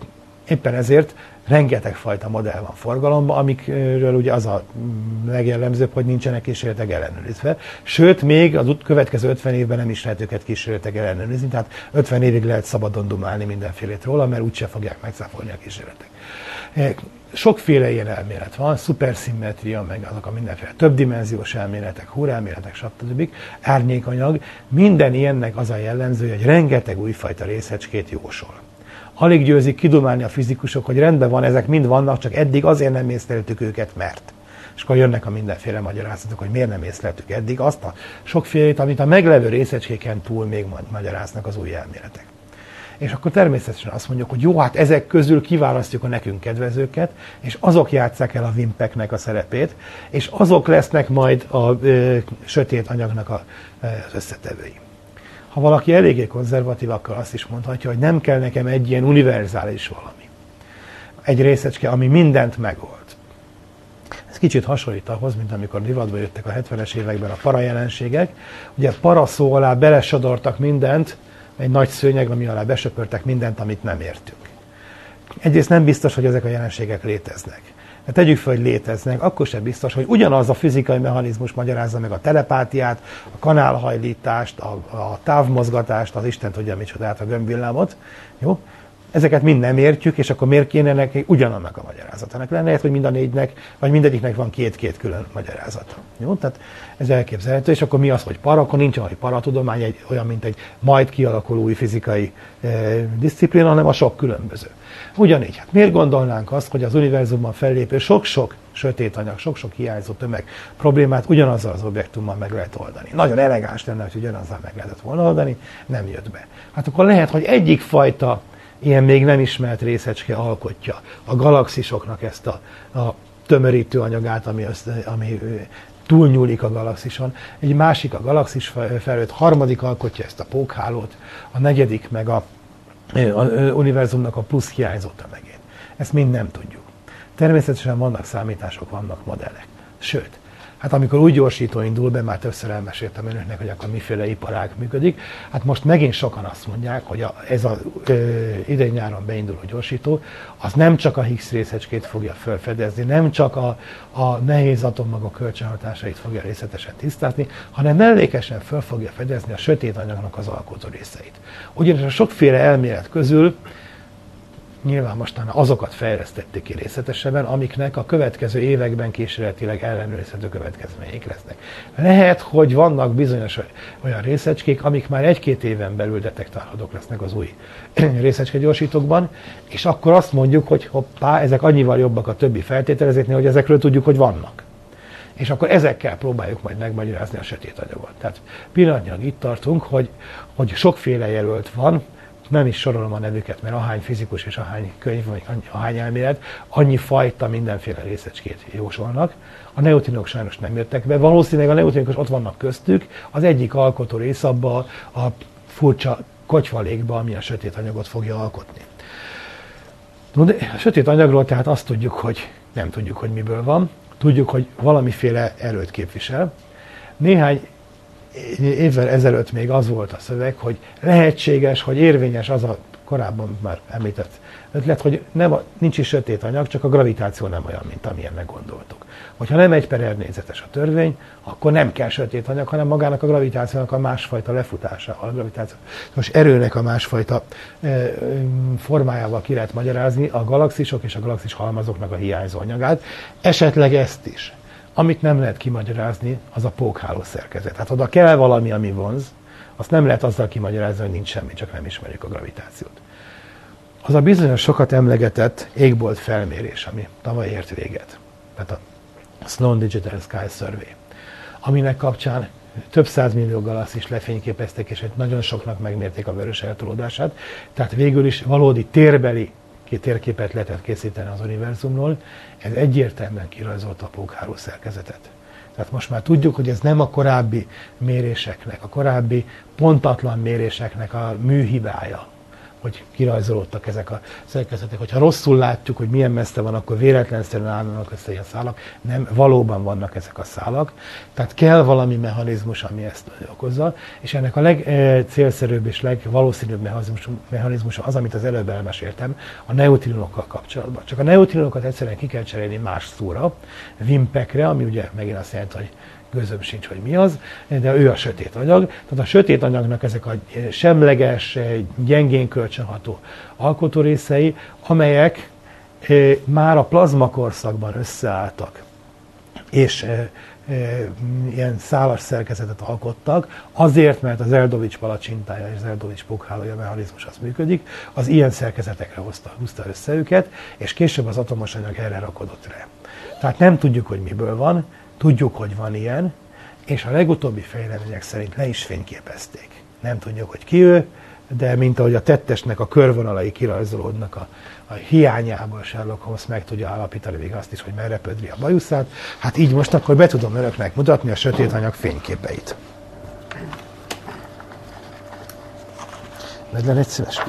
éppen ezért rengeteg fajta modell van forgalomban, amikről ugye az a legjellemzőbb, hogy nincsenek kísérletek ellenőrizve. Sőt, még az következő 50 évben nem is lehet őket kísérletek ellenőrizni, tehát 50 évig lehet szabadon dumálni mindenfélét róla, mert úgyse fogják megszáfolni a kísérletek. E, sokféle ilyen elmélet van, szuperszimmetria, meg azok a mindenféle többdimenziós elméletek, húrelméletek, stb. árnyékanyag, minden ilyennek az a jellemző, hogy rengeteg újfajta részecskét jósol. Alig győzik kidumálni a fizikusok, hogy rendben van, ezek mind vannak, csak eddig azért nem észleltük őket, mert. És akkor jönnek a mindenféle magyarázatok, hogy miért nem észleltük eddig azt a sokfélét, amit a meglevő részecskéken túl még magyaráznak az új elméletek és akkor természetesen azt mondjuk, hogy jó, hát ezek közül kiválasztjuk a nekünk kedvezőket, és azok játsszák el a vimpeknek a szerepét, és azok lesznek majd a ö, sötét anyagnak a, ö, az összetevői. Ha valaki eléggé konzervatív, akkor azt is mondhatja, hogy nem kell nekem egy ilyen univerzális valami. Egy részecske, ami mindent megold. Ez kicsit hasonlít ahhoz, mint amikor divatba jöttek a 70-es években a para jelenségek. Ugye para szó alá belesodortak mindent, egy nagy szőnyeg, ami alá besöpörtek mindent, amit nem értünk. Egyrészt nem biztos, hogy ezek a jelenségek léteznek. De tegyük fel, hogy léteznek, akkor sem biztos, hogy ugyanaz a fizikai mechanizmus magyarázza meg a telepátiát, a kanálhajlítást, a, a távmozgatást, az Isten tudja micsodát, a gömbvillámot. Jó? Ezeket mind nem értjük, és akkor miért kéne neki ugyanannak a magyarázatának lenne? Lehet, hogy mind a négynek, vagy mindegyiknek van két-két külön magyarázata. Jó? Tehát ez elképzelhető, és akkor mi az, hogy para? Akkor nincs hogy paratudomány, egy, olyan, mint egy majd kialakuló új fizikai e, disziplína, hanem a sok különböző. Ugyanígy, hát miért gondolnánk azt, hogy az univerzumban fellépő sok-sok sötét anyag, sok-sok hiányzó tömeg problémát ugyanazzal az objektummal meg lehet oldani. Nagyon elegáns lenne, hogy ugyanazzal meg lehetett volna oldani, nem jött be. Hát akkor lehet, hogy egyik fajta ilyen még nem ismert részecske alkotja a galaxisoknak ezt a, a tömörítő anyagát, ami, össze, ami túlnyúlik a galaxison. Egy másik a galaxis felőtt, harmadik alkotja ezt a pókhálót, a negyedik meg a, a univerzumnak a plusz hiányzó tömegét. Ezt mind nem tudjuk. Természetesen vannak számítások, vannak modellek. Sőt, Hát amikor új gyorsító indul be, már többször elmeséltem önöknek, hogy akkor miféle iparág működik. Hát most megint sokan azt mondják, hogy a, ez az idén-nyáron beinduló gyorsító, az nem csak a Higgs részecskét fogja felfedezni, nem csak a, a nehéz atommagok kölcsönhatásait fogja részletesen tisztázni, hanem mellékesen fel fogja fedezni a sötét anyagnak az alkotó részeit. Ugyanis a sokféle elmélet közül nyilván mostan azokat fejlesztették ki részletesebben, amiknek a következő években kísérletileg ellenőrizhető következmények lesznek. Lehet, hogy vannak bizonyos olyan részecskék, amik már egy-két éven belül detektálhatók lesznek az új részecskegyorsítókban, és akkor azt mondjuk, hogy hoppá, ezek annyival jobbak a többi feltételezéknél, hogy ezekről tudjuk, hogy vannak. És akkor ezekkel próbáljuk majd megmagyarázni a sötét anyagot. Tehát pillanatnyilag itt tartunk, hogy, hogy sokféle jelölt van, nem is sorolom a nevüket, mert ahány fizikus és ahány könyv, vagy ahány elmélet, annyi fajta mindenféle részecskét jósolnak. A neutrinok sajnos nem jöttek be. Valószínűleg a neutrinok ott vannak köztük. Az egyik alkotó rész abba a furcsa kocsvalékba, ami a sötét anyagot fogja alkotni. No, de a sötét anyagról tehát azt tudjuk, hogy nem tudjuk, hogy miből van. Tudjuk, hogy valamiféle erőt képvisel. Néhány évvel ezelőtt még az volt a szöveg, hogy lehetséges, hogy érvényes az a korábban már említett ötlet, hogy nem a, nincs is sötét anyag, csak a gravitáció nem olyan, mint amilyennek gondoltuk. Hogyha nem egy per r négyzetes a törvény, akkor nem kell sötét anyag, hanem magának a gravitációnak a másfajta lefutása, a gravitáció most erőnek a másfajta e, formájával ki lehet magyarázni a galaxisok és a galaxis halmazoknak a hiányzó anyagát, esetleg ezt is. Amit nem lehet kimagyarázni, az a pókháló szerkezet. Hát oda kell valami, ami vonz, azt nem lehet azzal kimagyarázni, hogy nincs semmi, csak nem ismerjük a gravitációt. Az a bizonyos sokat emlegetett égbolt felmérés, ami tavaly ért véget. Tehát a Sloan Digital Sky Survey, aminek kapcsán több százmillió galaxis lefényképeztek, és egy nagyon soknak megmérték a vörös eltolódását. Tehát végül is valódi térbeli térképet lehetett készíteni az univerzumról, ez egyértelműen kirajzolta a pókháló szerkezetet. Tehát most már tudjuk, hogy ez nem a korábbi méréseknek, a korábbi pontatlan méréseknek a műhibája, hogy kirajzolódtak ezek a szerkezetek. Hogyha rosszul látjuk, hogy milyen messze van, akkor véletlenszerűen állnak össze ilyen szálak. Nem, valóban vannak ezek a szálak. Tehát kell valami mechanizmus, ami ezt okozza, és ennek a legcélszerűbb és legvalószínűbb mechanizmus, mechanizmus az, amit az előbb elmeséltem, a neutrinokkal kapcsolatban. Csak a neutrinokat egyszerűen ki kell cserélni más szóra, vimpekre, ami ugye megint azt jelenti, hogy gőzöm sincs, hogy mi az, de ő a sötét anyag. Tehát a sötét anyagnak ezek a semleges, gyengén kölcsönható alkotórészei, amelyek eh, már a plazmakorszakban összeálltak, és eh, eh, ilyen szálas szerkezetet alkottak, azért, mert az Eldovics palacsintája és az Eldovics pukhálója mechanizmus az működik, az ilyen szerkezetekre hozta, hozta össze őket, és később az atomos anyag erre rakodott rá. Tehát nem tudjuk, hogy miből van, Tudjuk, hogy van ilyen, és a legutóbbi fejlemények szerint le is fényképezték. Nem tudjuk, hogy ki ő, de mint ahogy a tettesnek a körvonalai kirajzolódnak a, a hiányából Sherlock Holmes meg tudja állapítani még azt is, hogy merre pödri a bajuszát, hát így most akkor be tudom önöknek mutatni a sötét anyag fényképeit. Legyen egy szíves.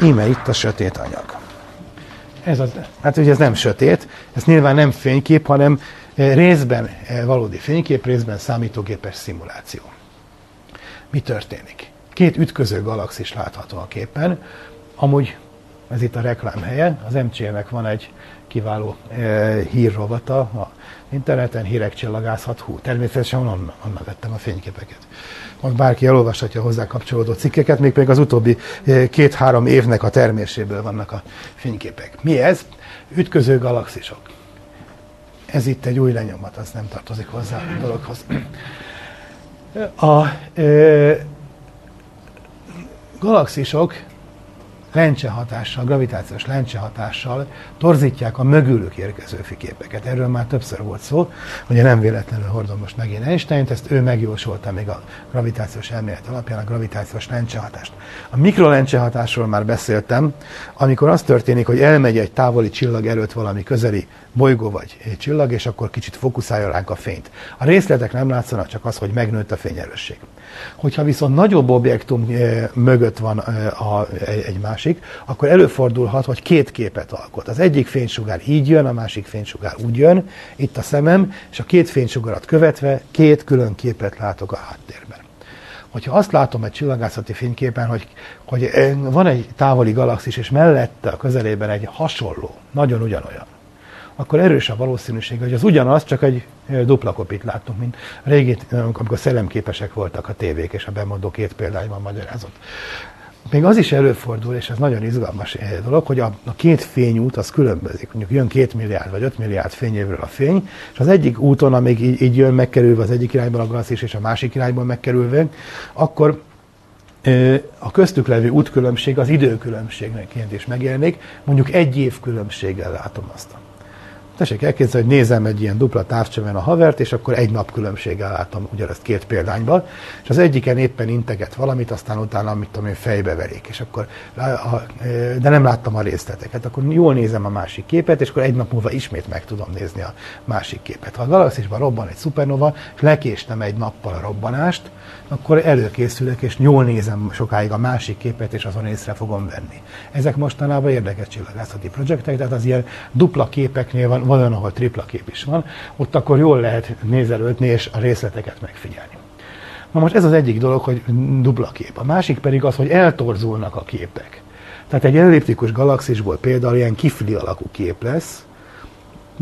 Íme itt a sötét anyag. Ez az, hát ugye ez nem sötét, ez nyilván nem fénykép, hanem eh, részben eh, valódi fénykép, részben számítógépes szimuláció. Mi történik? Két ütköző galaxis látható a képen. Amúgy ez itt a reklám helye, az MCN-nek van egy kiváló e, hírrovata a interneten, hírek csillagázhat, hú, természetesen onnan, onnan vettem a fényképeket most bárki elolvashatja hozzá kapcsolódó cikkeket, még pedig az utóbbi eh, két-három évnek a terméséből vannak a fényképek. Mi ez? Ütköző galaxisok. Ez itt egy új lenyomat, az nem tartozik hozzá a dologhoz. A e, galaxisok lencse hatással, gravitációs lencse hatással torzítják a mögülük érkező fiképeket. Erről már többször volt szó, ugye nem véletlenül hordom most megint Einstein-t, ezt ő megjósolta még a gravitációs elmélet alapján a gravitációs lencse hatást. A mikrolencse hatásról már beszéltem, amikor az történik, hogy elmegy egy távoli csillag előtt valami közeli bolygó vagy egy csillag, és akkor kicsit fókuszálja ránk a fényt. A részletek nem látszanak, csak az, hogy megnőtt a fényerősség. Hogyha viszont nagyobb objektum eh, mögött van eh, a, egy másik, akkor előfordulhat, hogy két képet alkot. Az egyik fénysugár így jön, a másik fénysugár úgy jön, itt a szemem, és a két fénysugarat követve két külön képet látok a háttérben. Hogyha azt látom egy csillagászati fényképen, hogy, hogy eh, van egy távoli galaxis, és mellette a közelében egy hasonló, nagyon ugyanolyan, akkor erős a valószínűség, hogy az ugyanaz, csak egy dupla kopit láttunk, mint régi, amikor szellemképesek voltak a tévék, és a bemondó két példányban magyarázott. Még az is előfordul, és ez nagyon izgalmas dolog, hogy a, a két fényút az különbözik. Mondjuk jön két milliárd vagy öt milliárd fényévről a fény, és az egyik úton, amíg így, így jön megkerülve az egyik irányban a galaxis, és a másik irányban megkerülve, akkor a köztük levő útkülönbség az időkülönbségnek is megjelenik, mondjuk egy év különbséggel látom azt. Tessék elképzelni, hogy nézem egy ilyen dupla távcsöven a havert, és akkor egy nap különbséggel látom ugyanezt két példányban, és az egyiken éppen integet valamit, aztán utána, amit tudom én, fejbe verik, és akkor, de nem láttam a részleteket, akkor jól nézem a másik képet, és akkor egy nap múlva ismét meg tudom nézni a másik képet. Ha a galaxisban robban egy szupernova, és lekéstem egy nappal a robbanást, akkor előkészülök, és jól nézem sokáig a másik képet, és azon észre fogom venni. Ezek mostanában érdekes csillagászati projektek, tehát az ilyen dupla képeknél van van olyan, ahol tripla kép is van, ott akkor jól lehet nézelődni és a részleteket megfigyelni. Na most ez az egyik dolog, hogy dupla kép. A másik pedig az, hogy eltorzulnak a képek. Tehát egy elliptikus galaxisból például ilyen kifli alakú kép lesz,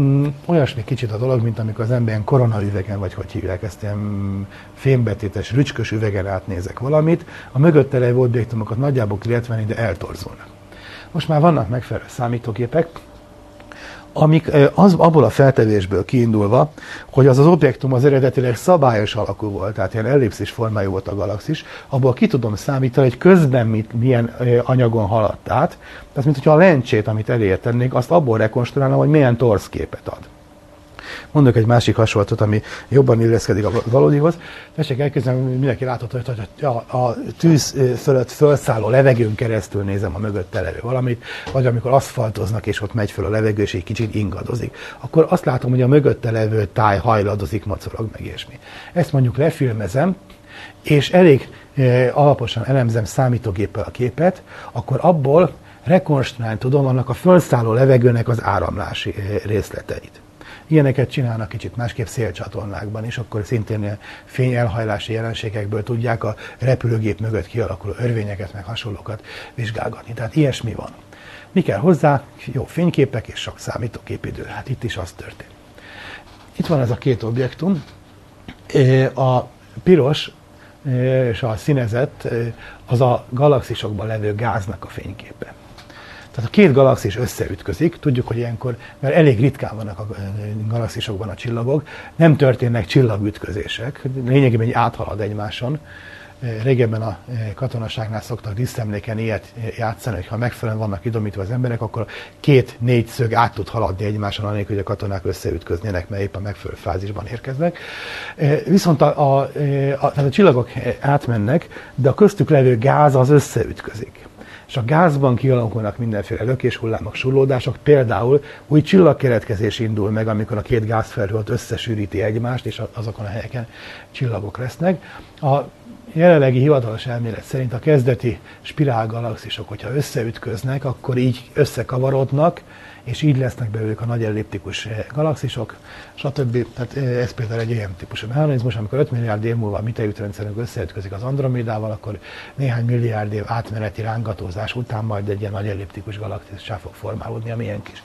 Mm, olyasmi kicsit a dolog, mint amikor az ember koronaüvegen, vagy hogy hívják ezt, ilyen fémbetétes, rücskös üvegen átnézek valamit, a mögötte levő objektumokat nagyjából ki lehet venni, de eltorzulnak. Most már vannak megfelelő számítógépek, amik az, abból a feltevésből kiindulva, hogy az az objektum az eredetileg szabályos alakú volt, tehát ilyen ellipszis formájú volt a galaxis, abból ki tudom számítani, hogy közben mit, milyen anyagon haladt át, tehát mint hogyha a lencsét, amit elértennék, azt abból rekonstruálna, hogy milyen torszképet ad. Mondok egy másik hasonlatot, ami jobban illeszkedik a valódihoz. Tessék elképzelni, mindenki láthat, hogy a, a tűz fölött felszálló levegőn keresztül nézem a mögött levő valamit, vagy amikor aszfaltoznak, és ott megy föl a levegő, és egy kicsit ingadozik. Akkor azt látom, hogy a mögötte levő táj hajladozik, macorog meg ilyesmi. Ezt mondjuk lefilmezem, és elég eh, alaposan elemzem számítógéppel a képet, akkor abból rekonstruálni tudom annak a felszálló levegőnek az áramlási részleteit. Ilyeneket csinálnak kicsit másképp szélcsatornákban is, akkor szintén fényelhajlási jelenségekből tudják a repülőgép mögött kialakuló örvényeket, meg hasonlókat vizsgálgatni. Tehát ilyesmi van. Mi kell hozzá? Jó fényképek és sok számítógépidő. Hát itt is az történt. Itt van ez a két objektum. A piros és a színezett az a galaxisokban levő gáznak a fényképe. Tehát a két galaxis összeütközik, tudjuk, hogy ilyenkor, mert elég ritkán vannak a galaxisokban a csillagok, nem történnek csillagütközések, lényegében egy áthalad egymáson. Régebben a katonaságnál szoktak diszemléken ilyet játszani, hogy ha megfelelően vannak idomítva az emberek, akkor két négy szög át tud haladni egymáson, anélkül, hogy a katonák összeütköznének, mert épp a megfelelő fázisban érkeznek. Viszont a, a, a, tehát a csillagok átmennek, de a köztük levő gáz az összeütközik és a gázban kialakulnak mindenféle lökéshullámok, sullódások, például új csillagkeletkezés indul meg, amikor a két gázfelhő összesűríti egymást, és azokon a helyeken csillagok lesznek. A jelenlegi hivatalos elmélet szerint a kezdeti spirálgalaxisok, hogyha összeütköznek, akkor így összekavarodnak, és így lesznek belőlük a nagy elliptikus eh, galaxisok, stb. Tehát eh, ez például egy ilyen típusú mechanizmus, amikor 5 milliárd év múlva a mi tejútrendszerünk összeütközik az Andromédával, akkor néhány milliárd év átmeneti rángatózás után majd egy ilyen nagy elliptikus galaxis fog formálódni, amilyen kis.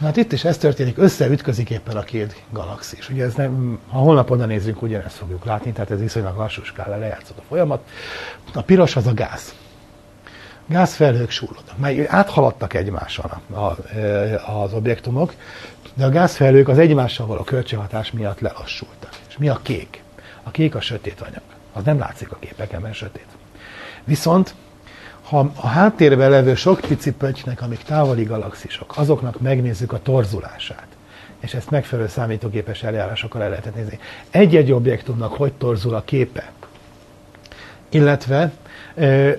Hát itt is ez történik, összeütközik éppen a két galaxis. Ugye ez nem, ha holnap oda nézzünk, ugyanezt fogjuk látni, tehát ez viszonylag lassú skála lejátszott a folyamat. A piros az a gáz gázfelhők súrlódnak, mely áthaladtak egymáson az objektumok, de a gázfelhők az egymással való kölcsönhatás miatt lelassultak. És mi a kék? A kék a sötét anyag. Az nem látszik a képeken, mert sötét. Viszont ha a háttérben levő sok pici pöttynek, amik távoli galaxisok, azoknak megnézzük a torzulását, és ezt megfelelő számítógépes eljárásokkal el lehet nézni. Egy-egy objektumnak hogy torzul a képe, illetve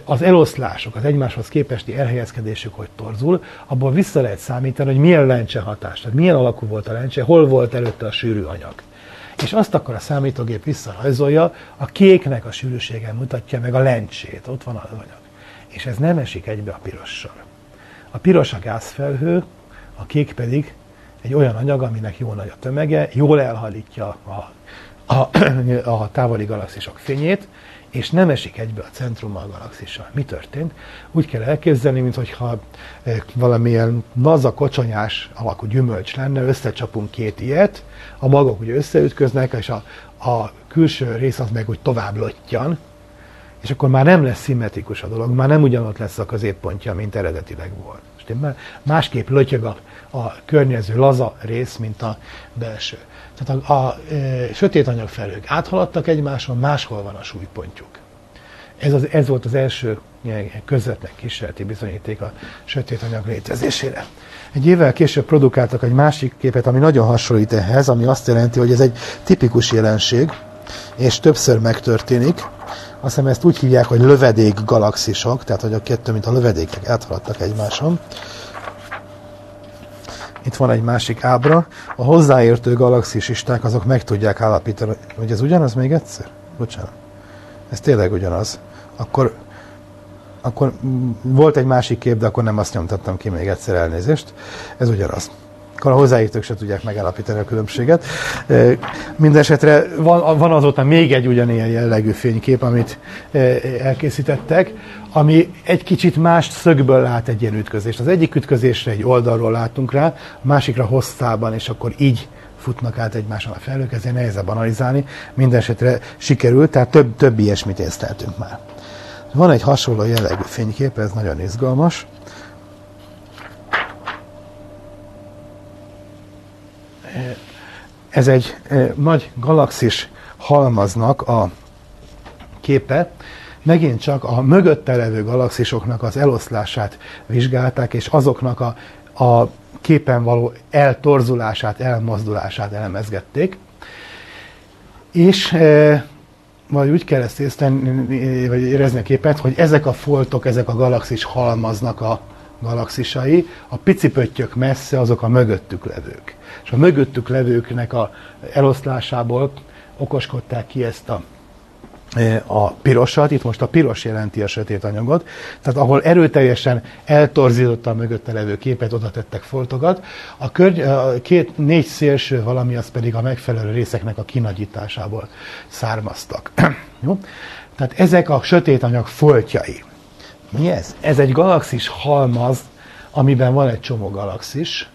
az eloszlások, az egymáshoz képesti elhelyezkedésük, hogy torzul, abból vissza lehet számítani, hogy milyen lencse hatás, tehát milyen alakú volt a lencse, hol volt előtte a sűrű anyag. És azt akkor a számítógép visszarajzolja, a kéknek a sűrűsége mutatja meg a lencsét, ott van az anyag. És ez nem esik egybe a pirossal. A piros a gázfelhő, a kék pedig egy olyan anyag, aminek jó nagy a tömege, jól elhallítja a, a, a távoli galaxisok fényét, és nem esik egybe a centrummal a galaxissal. Mi történt? Úgy kell elképzelni, mintha eh, valamilyen naza kocsonyás alakú gyümölcs lenne, összecsapunk két ilyet, a magok ugye összeütköznek, és a, a külső rész az meg úgy tovább lottyan, és akkor már nem lesz szimmetrikus a dolog, már nem ugyanott lesz a középpontja, mint eredetileg volt. Most másképp lötyög a, a környező laza rész, mint a belső. Tehát a, a, e, sötét anyagfelhők áthaladtak egymáson, máshol van a súlypontjuk. Ez, az, ez volt az első közvetlen kísérleti bizonyíték a sötét anyag létezésére. Egy évvel később produkáltak egy másik képet, ami nagyon hasonlít ehhez, ami azt jelenti, hogy ez egy tipikus jelenség, és többször megtörténik. Azt hiszem ezt úgy hívják, hogy lövedék galaxisok, tehát hogy a kettő, mint a lövedékek áthaladtak egymáson. Itt van egy másik ábra. A hozzáértő galaxisisták azok meg tudják állapítani, hogy ez ugyanaz még egyszer? Bocsánat. Ez tényleg ugyanaz. Akkor, akkor volt egy másik kép, de akkor nem azt nyomtattam ki még egyszer elnézést. Ez ugyanaz. akkor a hozzáértők se tudják megállapítani a különbséget. Mindenesetre van, van azóta még egy ugyanilyen jellegű fénykép, amit elkészítettek, ami egy kicsit más szögből lát egy ilyen ütközést. Az egyik ütközésre egy oldalról látunk rá, a másikra hosszában, és akkor így futnak át egymáson a felhők, ezért nehezebb analizálni. Mindenesetre sikerült, tehát több, több ilyesmit észleltünk már. Van egy hasonló jellegű fénykép, ez nagyon izgalmas. Ez egy eh, nagy galaxis halmaznak a képe, megint csak a mögötte levő galaxisoknak az eloszlását vizsgálták, és azoknak a, a képen való eltorzulását, elmozdulását elemezgették. És e, vagy úgy kell ezt észteni, vagy érezni a képet, hogy ezek a foltok, ezek a galaxis halmaznak a galaxisai, a pici pöttyök messze azok a mögöttük levők. És a mögöttük levőknek a eloszlásából okoskodták ki ezt a a pirosat, itt most a piros jelenti a sötét anyagot, tehát ahol erőteljesen eltorzította a mögötte levő képet, oda tettek foltokat, a, kör, a két, négy szélső valami, az pedig a megfelelő részeknek a kinagyításából származtak. Jó? Tehát ezek a sötét anyag foltjai. Mi ez? Ez egy galaxis halmaz, amiben van egy csomó galaxis,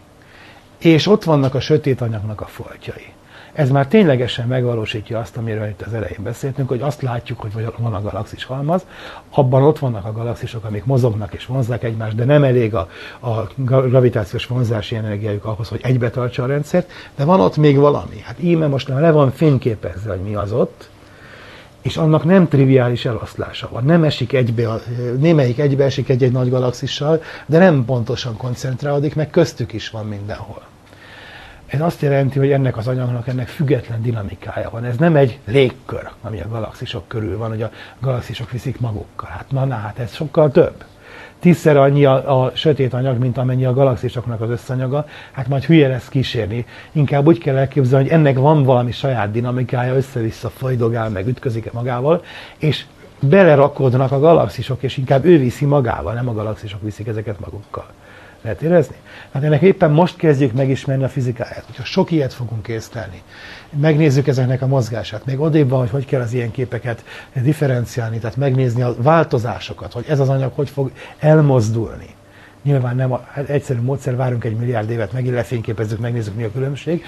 és ott vannak a sötét anyagnak a foltjai. Ez már ténylegesen megvalósítja azt, amiről itt az elején beszéltünk, hogy azt látjuk, hogy van a galaxis halmaz, abban ott vannak a galaxisok, amik mozognak és vonzák egymást, de nem elég a, a gravitációs vonzási energiájuk ahhoz, hogy egybe tartsa a rendszert, de van ott még valami. Hát íme most le van fényképezve, hogy mi az ott, és annak nem triviális eloszlása van. Nem esik egybe, némelyik egybe esik egy-egy nagy galaxissal, de nem pontosan koncentrálódik, meg köztük is van mindenhol. Ez azt jelenti, hogy ennek az anyagnak ennek független dinamikája van. Ez nem egy légkör, ami a galaxisok körül van, hogy a galaxisok viszik magukkal. Hát na, na hát ez sokkal több tízszer annyi a, a sötét anyag, mint amennyi a galaxisoknak az összanyaga, hát majd hülye lesz kísérni. Inkább úgy kell elképzelni, hogy ennek van valami saját dinamikája, össze-vissza folydogál, meg ütközik magával, és belerakodnak a galaxisok, és inkább ő viszi magával, nem a galaxisok viszik ezeket magukkal. Lehet érezni? Hát ennek éppen most kezdjük megismerni a fizikáját. Hogyha sok ilyet fogunk észlelni, megnézzük ezeknek a mozgását, még odébb van, hogy hogy kell az ilyen képeket differenciálni, tehát megnézni a változásokat, hogy ez az anyag hogy fog elmozdulni. Nyilván nem a, hát egyszerű módszer, várunk egy milliárd évet, megint lefényképezzük, megnézzük, mi a különbség.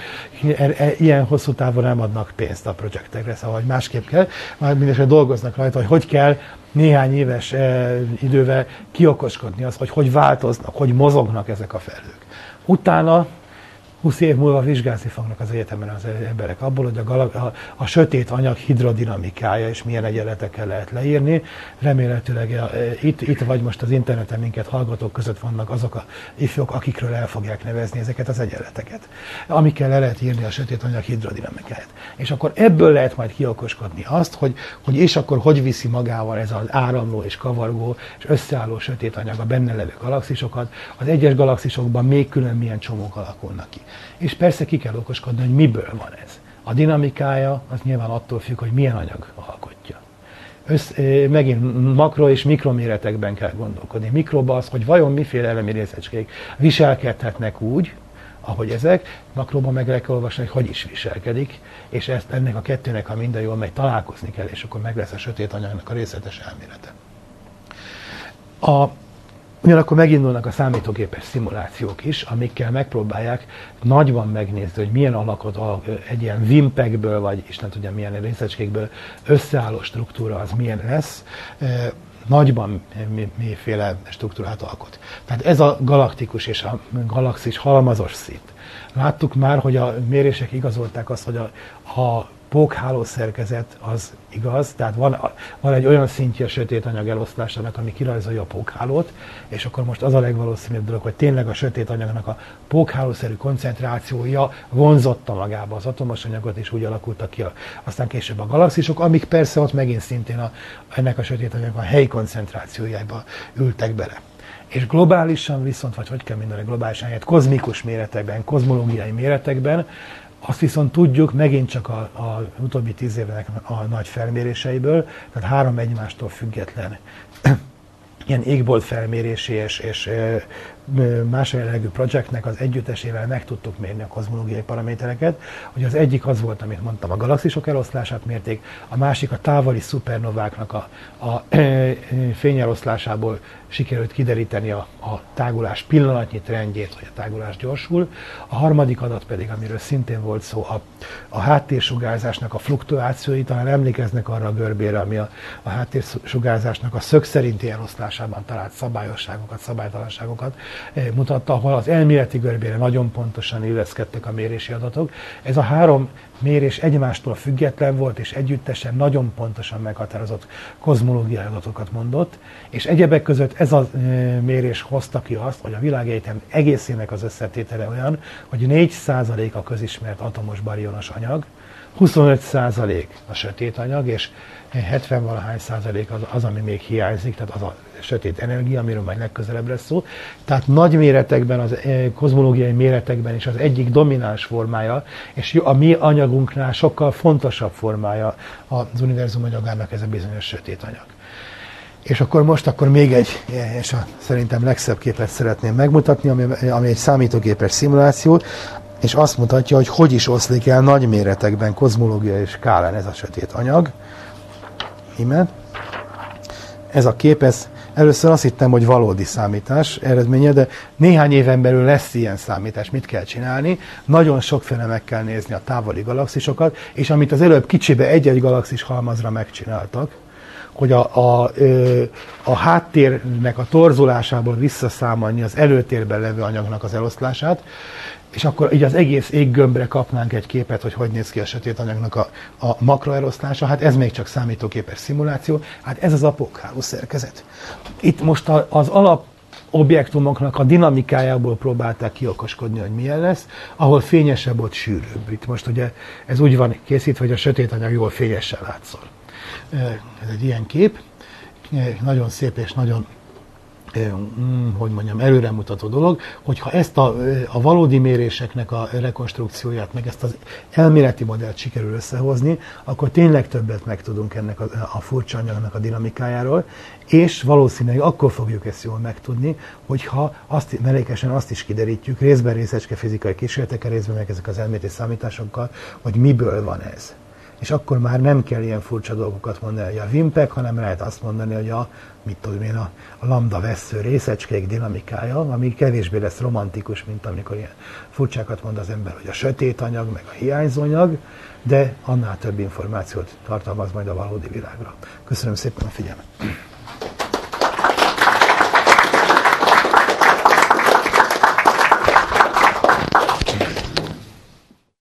E, e, ilyen hosszú távon nem adnak pénzt a projektekre, szóval hogy másképp kell. Már mindesetre dolgoznak rajta, hogy hogy kell néhány éves e, idővel kiokoskodni azt, hogy hogy változnak, hogy mozognak ezek a felhők. Utána 20 év múlva vizsgálni fognak az egyetemen az emberek abból, hogy a, galag, a, a sötét anyag hidrodinamikája és milyen egyenletekkel lehet leírni. Remélhetőleg a, e, itt, itt vagy most az interneten minket hallgatók között vannak azok a ifjok, akikről el fogják nevezni ezeket az egyenleteket, amikkel le lehet írni a sötét anyag hidrodinamikáját. És akkor ebből lehet majd kiokoskodni azt, hogy, hogy és akkor hogy viszi magával ez az áramló és kavargó és összeálló sötét anyag a benne levő galaxisokat, az egyes galaxisokban még külön milyen csomók alakulnak ki. És persze ki kell okoskodni, hogy miből van ez. A dinamikája az nyilván attól függ, hogy milyen anyag alkotja. Össz, megint makro és mikroméretekben kell gondolkodni. Mikroba az, hogy vajon miféle elemi részecskék viselkedhetnek úgy, ahogy ezek, makróban meg le kell olvasni, hogy hogy is viselkedik, és ezt, ennek a kettőnek, ha minden jól megy, találkozni kell, és akkor meg lesz a sötét anyagnak a részletes elmélete. A Ugyanakkor megindulnak a számítógépes szimulációk is, amikkel megpróbálják nagyban megnézni, hogy milyen alakot egy ilyen vimpekből, vagy Isten tudja milyen részecskékből összeálló struktúra az milyen lesz, nagyban miféle struktúrát alkot. Tehát ez a galaktikus és a galaxis halmazos szint. Láttuk már, hogy a mérések igazolták azt, hogy a, a pókháló szerkezet az igaz, tehát van, van egy olyan szintje a sötét anyag eloszlásának, ami kirajzolja a pókhálót, és akkor most az a legvalószínűbb dolog, hogy tényleg a sötét anyagnak a pókhálószerű koncentrációja vonzotta magába az atomos anyagot, és úgy alakultak ki a, aztán később a galaxisok, amik persze ott megint szintén a, ennek a sötét anyagnak a helyi koncentrációjába ültek bele. És globálisan viszont, vagy hogy kell mondani globálisan, hát kozmikus méretekben, kozmológiai méretekben azt viszont tudjuk megint csak a, a utóbbi tíz évnek a nagy felméréseiből, tehát három egymástól független ilyen égbolt felmérési és, és más jellegű projektnek az együttesével meg tudtuk mérni a kozmológiai paramétereket. hogy az egyik az volt, amit mondtam, a galaxisok eloszlását mérték, a másik a távoli szupernováknak a, a fényeloszlásából sikerült kideríteni a, a tágulás pillanatnyi trendjét, hogy a tágulás gyorsul. A harmadik adat pedig, amiről szintén volt szó, a, a háttérsugárzásnak a fluktuációi, talán emlékeznek arra a görbére, ami a, a háttérsugárzásnak a szög szerinti eloszlásában talált szabályosságokat, szabálytalanságokat mutatta, ahol az elméleti görbére nagyon pontosan illeszkedtek a mérési adatok. Ez a három mérés egymástól független volt, és együttesen nagyon pontosan meghatározott kozmológiai adatokat mondott, és egyebek között ez a e, mérés hozta ki azt, hogy a világegyetem egészének az összetétele olyan, hogy 4% a közismert atomos barionos anyag, 25% a sötét anyag, és 70 valahány százalék az, az, ami még hiányzik, tehát az a sötét energia, amiről majd legközelebb lesz szó. Tehát nagy méretekben, az eh, kozmológiai méretekben is az egyik domináns formája, és a mi anyagunknál sokkal fontosabb formája az univerzum anyagának ez a bizonyos sötét anyag. És akkor most akkor még egy, eh, és a szerintem legszebb képet szeretném megmutatni, ami, ami egy számítógépes szimuláció, és azt mutatja, hogy hogy is oszlik el nagy méretekben kozmológiai skálán ez a sötét anyag. Íme. Ez a kép, ez először azt hittem, hogy valódi számítás eredménye, de néhány éven belül lesz ilyen számítás. Mit kell csinálni? Nagyon sokféle meg kell nézni a távoli galaxisokat, és amit az előbb kicsibe egy-egy galaxis halmazra megcsináltak, hogy a, a, a háttérnek a torzulásából visszaszámolni az előtérben levő anyagnak az eloszlását, és akkor így az egész éggömbre kapnánk egy képet, hogy hogy néz ki a sötét anyagnak a, a makroeloszlása. Hát ez még csak számítógépes szimuláció, hát ez az apokháló szerkezet. Itt most az alap objektumoknak a dinamikájából próbálták kiokoskodni, hogy milyen lesz, ahol fényesebb, ott sűrűbb. Itt most ugye ez úgy van készítve, hogy a sötét anyag jól fényesen látszol. Ez egy ilyen kép, nagyon szép és nagyon Mm, hogy mondjam, előremutató dolog, hogyha ezt a, a valódi méréseknek a rekonstrukcióját, meg ezt az elméleti modellt sikerül összehozni, akkor tényleg többet megtudunk ennek a, a furcsa anyagnak a dinamikájáról, és valószínűleg akkor fogjuk ezt jól megtudni, hogyha azt, melékesen azt is kiderítjük, részben részecske fizikai kísérletekkel, részben meg ezek az elméleti számításokkal, hogy miből van ez és akkor már nem kell ilyen furcsa dolgokat mondani, hogy a vimpek, hanem lehet azt mondani, hogy a, mit tudom én, a, a lambda vesző részecskék dinamikája, ami kevésbé lesz romantikus, mint amikor ilyen furcsákat mond az ember, hogy a sötét anyag, meg a hiányzó anyag, de annál több információt tartalmaz majd a valódi világra. Köszönöm szépen a figyelmet!